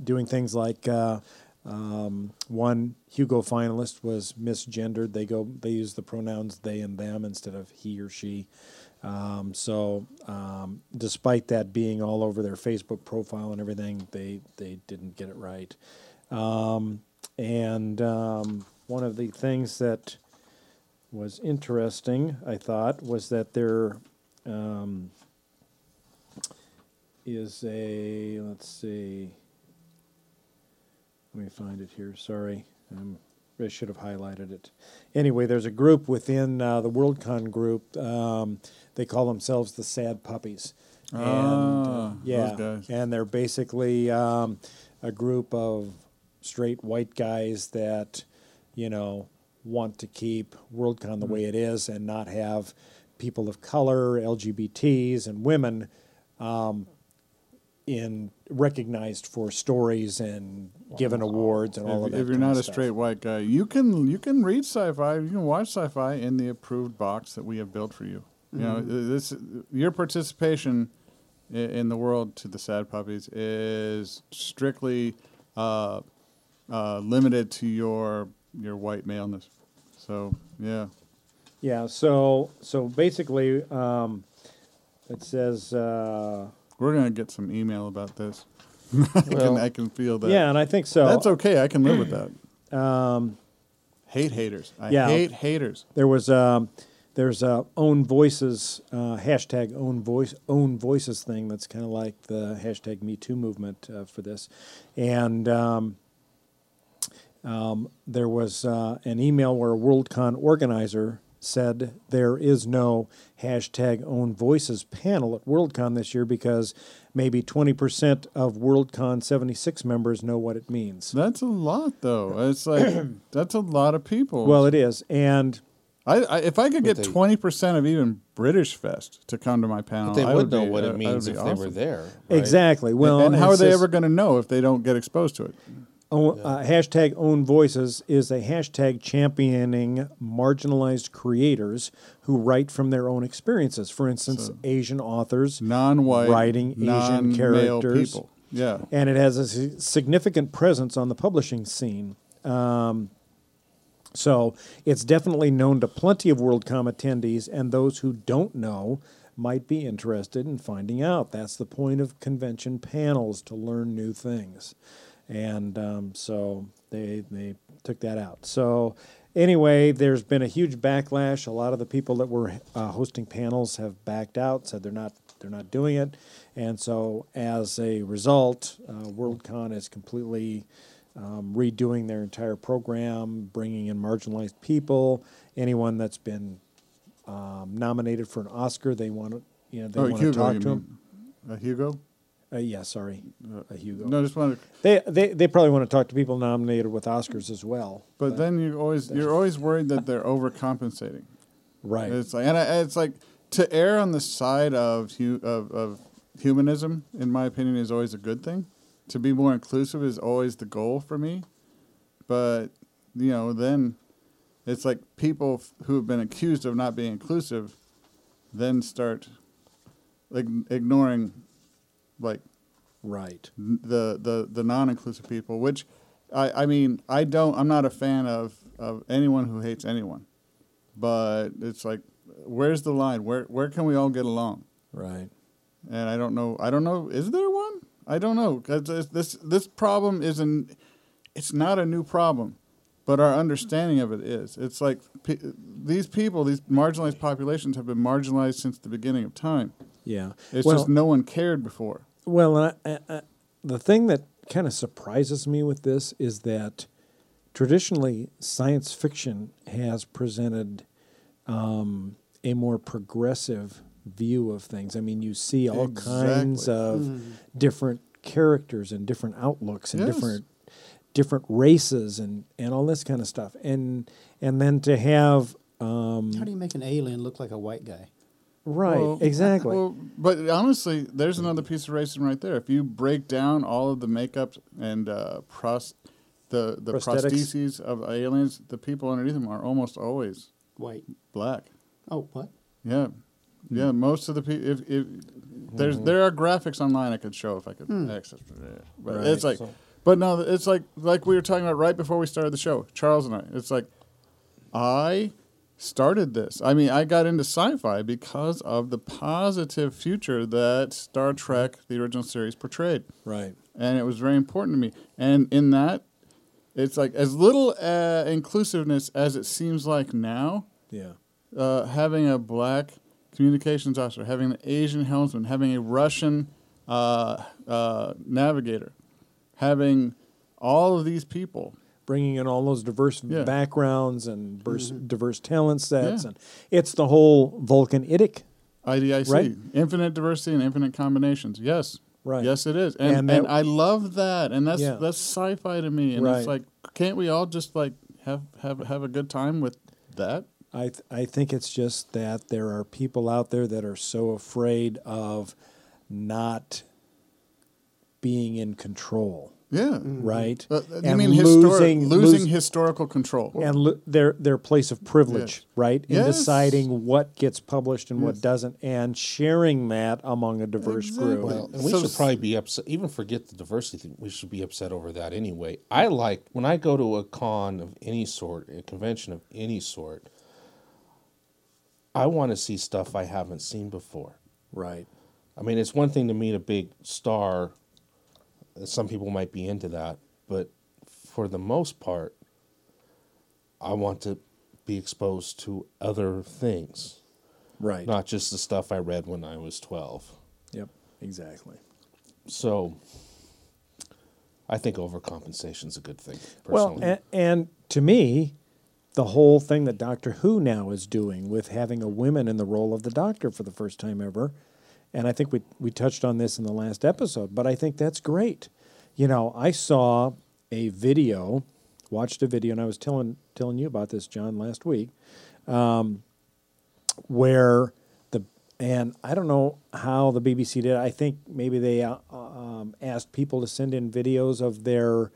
A: doing things like uh, um, one Hugo finalist was misgendered. They go they use the pronouns they and them instead of he or she. Um, so um, despite that being all over their Facebook profile and everything, they they didn't get it right. Um, and um, one of the things that was interesting, I thought, was that there um, is a let's see. Let me find it here. Sorry, um, I should have highlighted it. Anyway, there's a group within uh, the WorldCon group. Um, they call themselves the Sad Puppies. And, uh,
B: Ah,
A: yeah, and they're basically um, a group of straight white guys that, you know, want to keep WorldCon the way it is and not have people of color, LGBTs, and women um, in recognized for stories and given awards and all of that.
B: if you're not a straight white guy, you can you can read sci-fi. You can watch sci-fi in the approved box that we have built for you. You know,
A: Mm-hmm.
B: this your participation i- in the world to the sad puppies is strictly uh, uh, limited to your your white maleness. So yeah,
A: Yeah. So so basically, um, it says. Uh,
B: we're gonna get some email about this. I, can, I can feel that.
A: yeah, and I think so.
B: that's okay. I can live with that. Um, hate haters. I
A: yeah.
B: hate haters.
A: There was um, there's a own voices uh, hashtag own voice own voices thing that's kind of like the hashtag Me Too movement uh, for this, and um, um, there was uh, an email where a WorldCon organizer said there is no hashtag own voices panel at WorldCon this year because maybe 20% of WorldCon 76 members know what it means.
B: That's a lot, though. It's like that's a lot of people.
A: Well, it is, and
B: I, I if I could get twenty percent of even British Fest to come to my panel,
C: But they
B: I
C: would know
B: be-
C: what
B: uh,
C: it means if
B: be
C: they were there. right?
A: exactly. Well,
B: and how are they ever going to know if they don't get exposed to it?
A: Own, uh, hashtag own voices is a hashtag championing marginalized creators who write from their own experiences. For instance, Asian authors,
B: Non-white,
A: Writing Asian characters.
B: people. Yeah,
A: and it has a significant presence on the publishing scene. Um, so it's definitely known to plenty of WorldCon attendees, and those who don't know might be interested in finding out. That's the point of convention panels to learn new things, and um, so they they took that out. So anyway, there's been a huge backlash. A lot of the people that were uh, hosting panels have backed out, said they're not they're not doing it, and so as a result, uh, WorldCon is completely um, redoing their entire program, bringing in marginalized people, anyone that's been um, nominated for an Oscar, they want to, you know, they
B: oh,
A: want to talk to them.
B: Uh, Hugo?
A: Uh, yeah, sorry, uh, Hugo.
B: No, just wanted.
A: They, they they probably want to talk to people nominated with Oscars as well.
B: But then you always you're always worried that they're overcompensating.
A: right,
B: It's like, and I, it's like to err on the side of, hu- of of humanism, in my opinion, is always a good thing. To be more inclusive is always the goal for me. But you know, then it's like people f- who have been accused of not being inclusive, then start like ignoring, like
A: right,
B: the the the non-inclusive people which i i mean i don't i'm not a fan of of anyone who hates anyone. But it's like where's the line? Where where can we all get along?
A: Right.
B: and i don't know i don't know is there one i don't know. This this this problem isn't it's not a new problem but our understanding of it is. It's like pe- these people these marginalized populations have been marginalized since the beginning of time.
A: Yeah.
B: it's
A: well,
B: just no one cared before.
A: Well, I, I, I, the thing that kind of surprises me with this is that traditionally science fiction has presented um, a more progressive view of things. I mean, you see all kinds
B: Exactly.
A: of different characters and different outlooks and
B: Yes.
A: different different races and, and all this kind of stuff. And and then to have um,
D: How do you make an alien look like a white guy?
A: right
B: Well,
A: exactly
B: Well, but honestly, there's another piece of racism right there. If you break down all of the makeup and uh, pros, the the
A: Prosthetics.
B: prostheses of aliens, the people underneath them are almost always
D: White.
B: black.
D: Oh, what?
B: Yeah, yeah. Most of the people, if, if there's there are graphics online I could show if I could access it. But
A: Right.
B: it's like,
C: So-
B: but no, it's like like we were talking about right before we started the show, Charles and I. It's like I started this. I mean, I got into sci-fi because of the positive future that Star Trek, the original series, portrayed
A: right
B: and it was very important to me. And in that, it's like as little uh, inclusiveness as it seems like now.
A: Yeah.
B: uh, having a black communications officer, having an Asian helmsman, having a Russian uh, uh, navigator, having all of these people.
A: Bringing in all those diverse
B: Yeah.
A: backgrounds and diverse, diverse talent sets,
B: Yeah.
A: and it's the whole Vulcan idic.
B: IDIC,
A: Right.
B: infinite diversity and infinite combinations. Yes,
A: Right.
B: Yes, it is, and
A: And
B: and, I love that, and that's
A: Yeah.
B: that's sci-fi to me, and
A: Right.
B: it's like, can't we all just like have have have a good time with that?
A: I th- I think it's just that there are people out there that are so afraid of not being in control,
B: Yeah,
A: right?
B: Uh, you
A: And
B: mean histori-
A: losing
B: losing
A: lose-
B: historical control?
A: and lo- their their place of privilege,
B: Yes.
A: right, in
B: Yes.
A: deciding what gets published and what doesn't, and sharing that among a diverse
B: Exactly.
A: group.
C: Well, and we
B: So
C: should probably be upset. Even forget the diversity thing. We should be upset over that anyway. I like when I go to a con of any sort, a convention of any sort. I want to see stuff I haven't seen before.
A: right.
C: I mean, it's one thing to meet a big star. Some people might be into that, but for the most part, I want to be exposed to other things,
A: Right.
C: not just the stuff I read when I was 12.
A: Yep. Exactly.
C: So I think overcompensation is a good thing.
A: Well,
C: Personally.
A: and, and to me, the whole thing that Doctor Who now is doing with having a woman in the role of the Doctor for the first time ever, and I think we we touched on this in the last episode, but I think that's great. You know, I saw a video, watched a video, and I was telling telling you about this, John, last week, um, where the and I don't know how the BBC did. I think maybe they uh, um, asked people to send in videos of their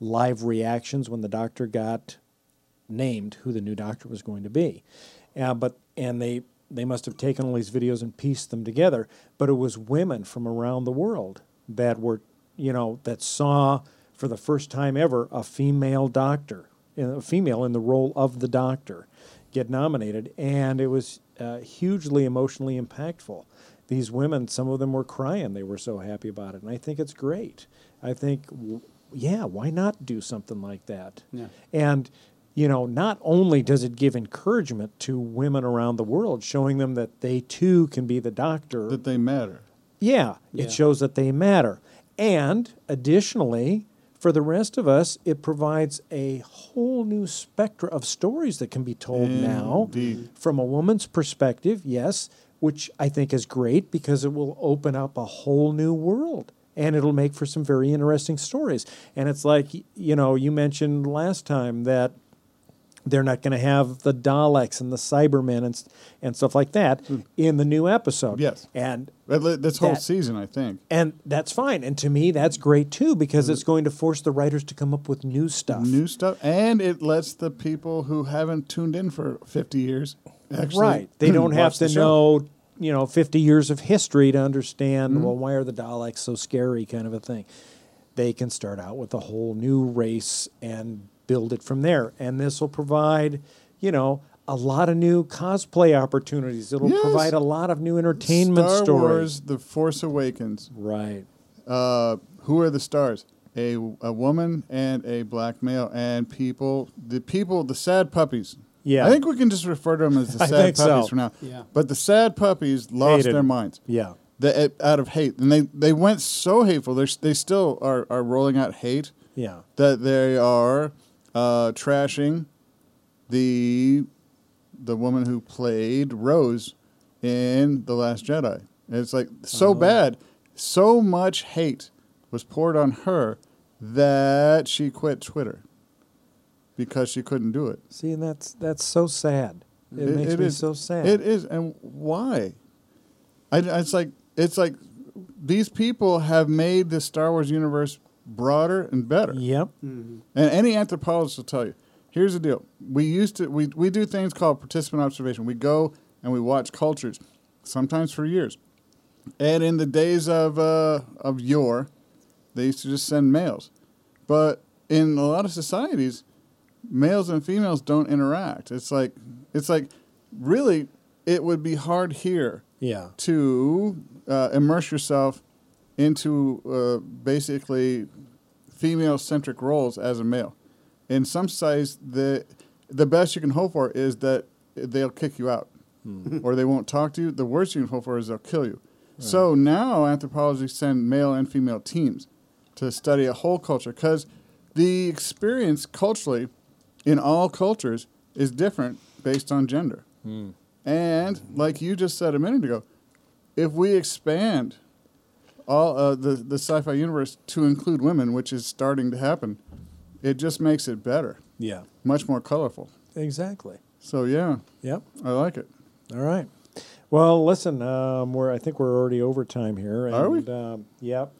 A: live reactions when the doctor got named who the new doctor was going to be. Uh, but and they they must have taken all these videos and pieced them together. But it was women from around the world that were, you know, that saw for the first time ever a female doctor, a female in the role of the doctor, get nominated, and it was uh, hugely emotionally impactful. These women, some of them were crying; they were so happy about it, and I think it's great. I think, w- yeah, why not do something like that?
D: Yeah.
A: And you know, not only does it give encouragement to women around the world, showing them that they too can be the doctor.
B: that they matter.
A: yeah,
D: Yeah.
A: it shows that they matter. And additionally, for the rest of us, it provides a whole new spectra of stories that can be told now from a woman's perspective, yes, which I think is great because it will open up a whole new world and it'll make for some very interesting stories. And it's like, you know, you mentioned last time that they're not going to have the Daleks and the Cybermen and, and stuff like that hmm. in the new episode.
B: Yes.
A: And
B: This whole
A: That-
B: season, I think.
A: and that's fine. And to me, that's great too because mm. it's going to force the writers to come up with new stuff.
B: New stuff, and it lets the people who haven't tuned in for 50 years actually
A: right. They don't have to know, you know, 50 years of history to understand, mm-hmm. well, why are the Daleks so scary kind of a thing. They can start out with a whole new race and build it from there. And this will provide, you know, a lot of new cosplay opportunities. It'll
B: Yes.
A: provide a lot of new entertainment
B: Star
A: stories.
B: Wars: The Force Awakens.
A: Right.
B: Uh, who are the stars? A, a woman and a black male, and people, the people, the sad puppies.
A: Yeah.
B: I think we can just refer to them as the sad puppies
A: so.
B: for now.
D: Yeah.
B: But the sad puppies lost
A: Hated.
B: their minds.
A: Yeah.
B: They, out of hate, and they, they went so hateful. They're, they still are, are rolling out hate
A: Yeah.
B: that they are uh, trashing the the woman who played Rose in The Last Jedi. And it's like so bad, so much hate was poured on her that she quit Twitter because she couldn't do it.
A: See, and that's that's so sad. It, makes me
B: is-
A: so sad.
B: It is, and why? I, it's like it's like these people have made the Star Wars universe broader and better.
A: Yep.
B: And any anthropologist will tell you. Here's the deal. We used to we, we do things called participant observation. We go and we watch cultures, sometimes for years. And in the days of uh, of yore, they used to just send males. But in a lot of societies, males and females don't interact. It's like it's like really it would be hard here
A: Yeah.
B: to uh, immerse yourself into uh, basically female centric roles as a male. In some societies, the the best you can hope for is that they'll kick you out, hmm. or they won't talk to you. The worst you can hope for is they'll kill you. So now anthropologists send male and female teams to study a whole culture because the experience culturally in all cultures is different based on gender. Hmm. And like you just said a minute ago, if we expand all uh, the the sci-fi universe to include women, which is starting to happen, it just makes it better,
A: Yeah,
B: much more colorful.
A: exactly.
B: So yeah,
A: Yep.
B: I like it.
A: All right. Well, listen, um, we're I think we're already over time here. And,
B: Are we?
A: Um, yep.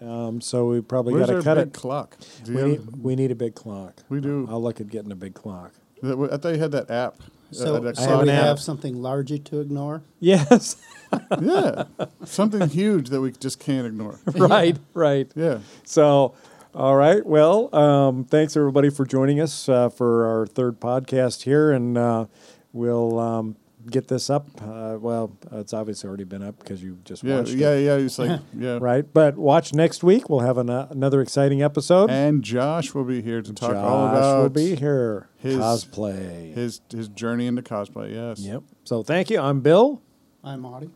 A: Um, so we probably got to cut it.
B: clock?
A: We need, we need a big clock.
B: we do.
A: I'll look at getting a big clock.
B: I thought you had that app. Uh,
D: So,
B: that
A: I
D: so we have something larger to ignore.
A: Yes.
B: yeah, something huge that we just can't ignore.
A: right. Right.
B: Yeah.
A: So, all right. Well, um, thanks everybody for joining us uh, for our third podcast here, and uh, we'll um, get this up. Uh, well, it's obviously already been up because you just
B: Yeah,
A: watched
B: yeah,
A: it,
B: yeah. It's like yeah.
A: right? But watch next week. We'll have an, uh, another exciting episode.
B: And Josh will be here to talk
A: Josh
B: all about
A: will be here.
B: his-
A: Cosplay.
B: his his journey into cosplay. Yes.
A: Yep. So thank you. I'm Bill,
D: I'm Audie.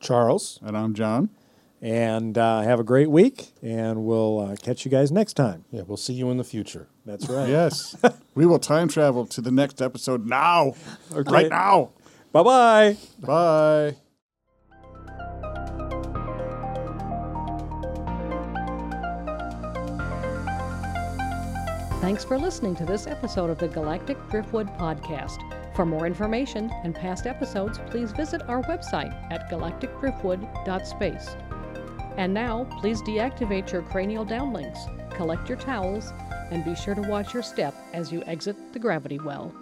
C: Charles.
B: And I'm John.
A: and uh, have a great week. And we'll uh, catch you guys next time.
C: Yeah, we'll see you in the future.
A: That's right.
B: Yes. we will time travel to the next episode now.
A: Okay.
B: Right now.
A: Bye bye.
B: Bye.
F: Thanks for listening to this episode of the Galactic Driftwood Podcast. For more information and past episodes, please visit our website at galacticdriftwood.space. And now, please deactivate your cranial downlinks, collect your towels, and be sure to watch your step as you exit the gravity well.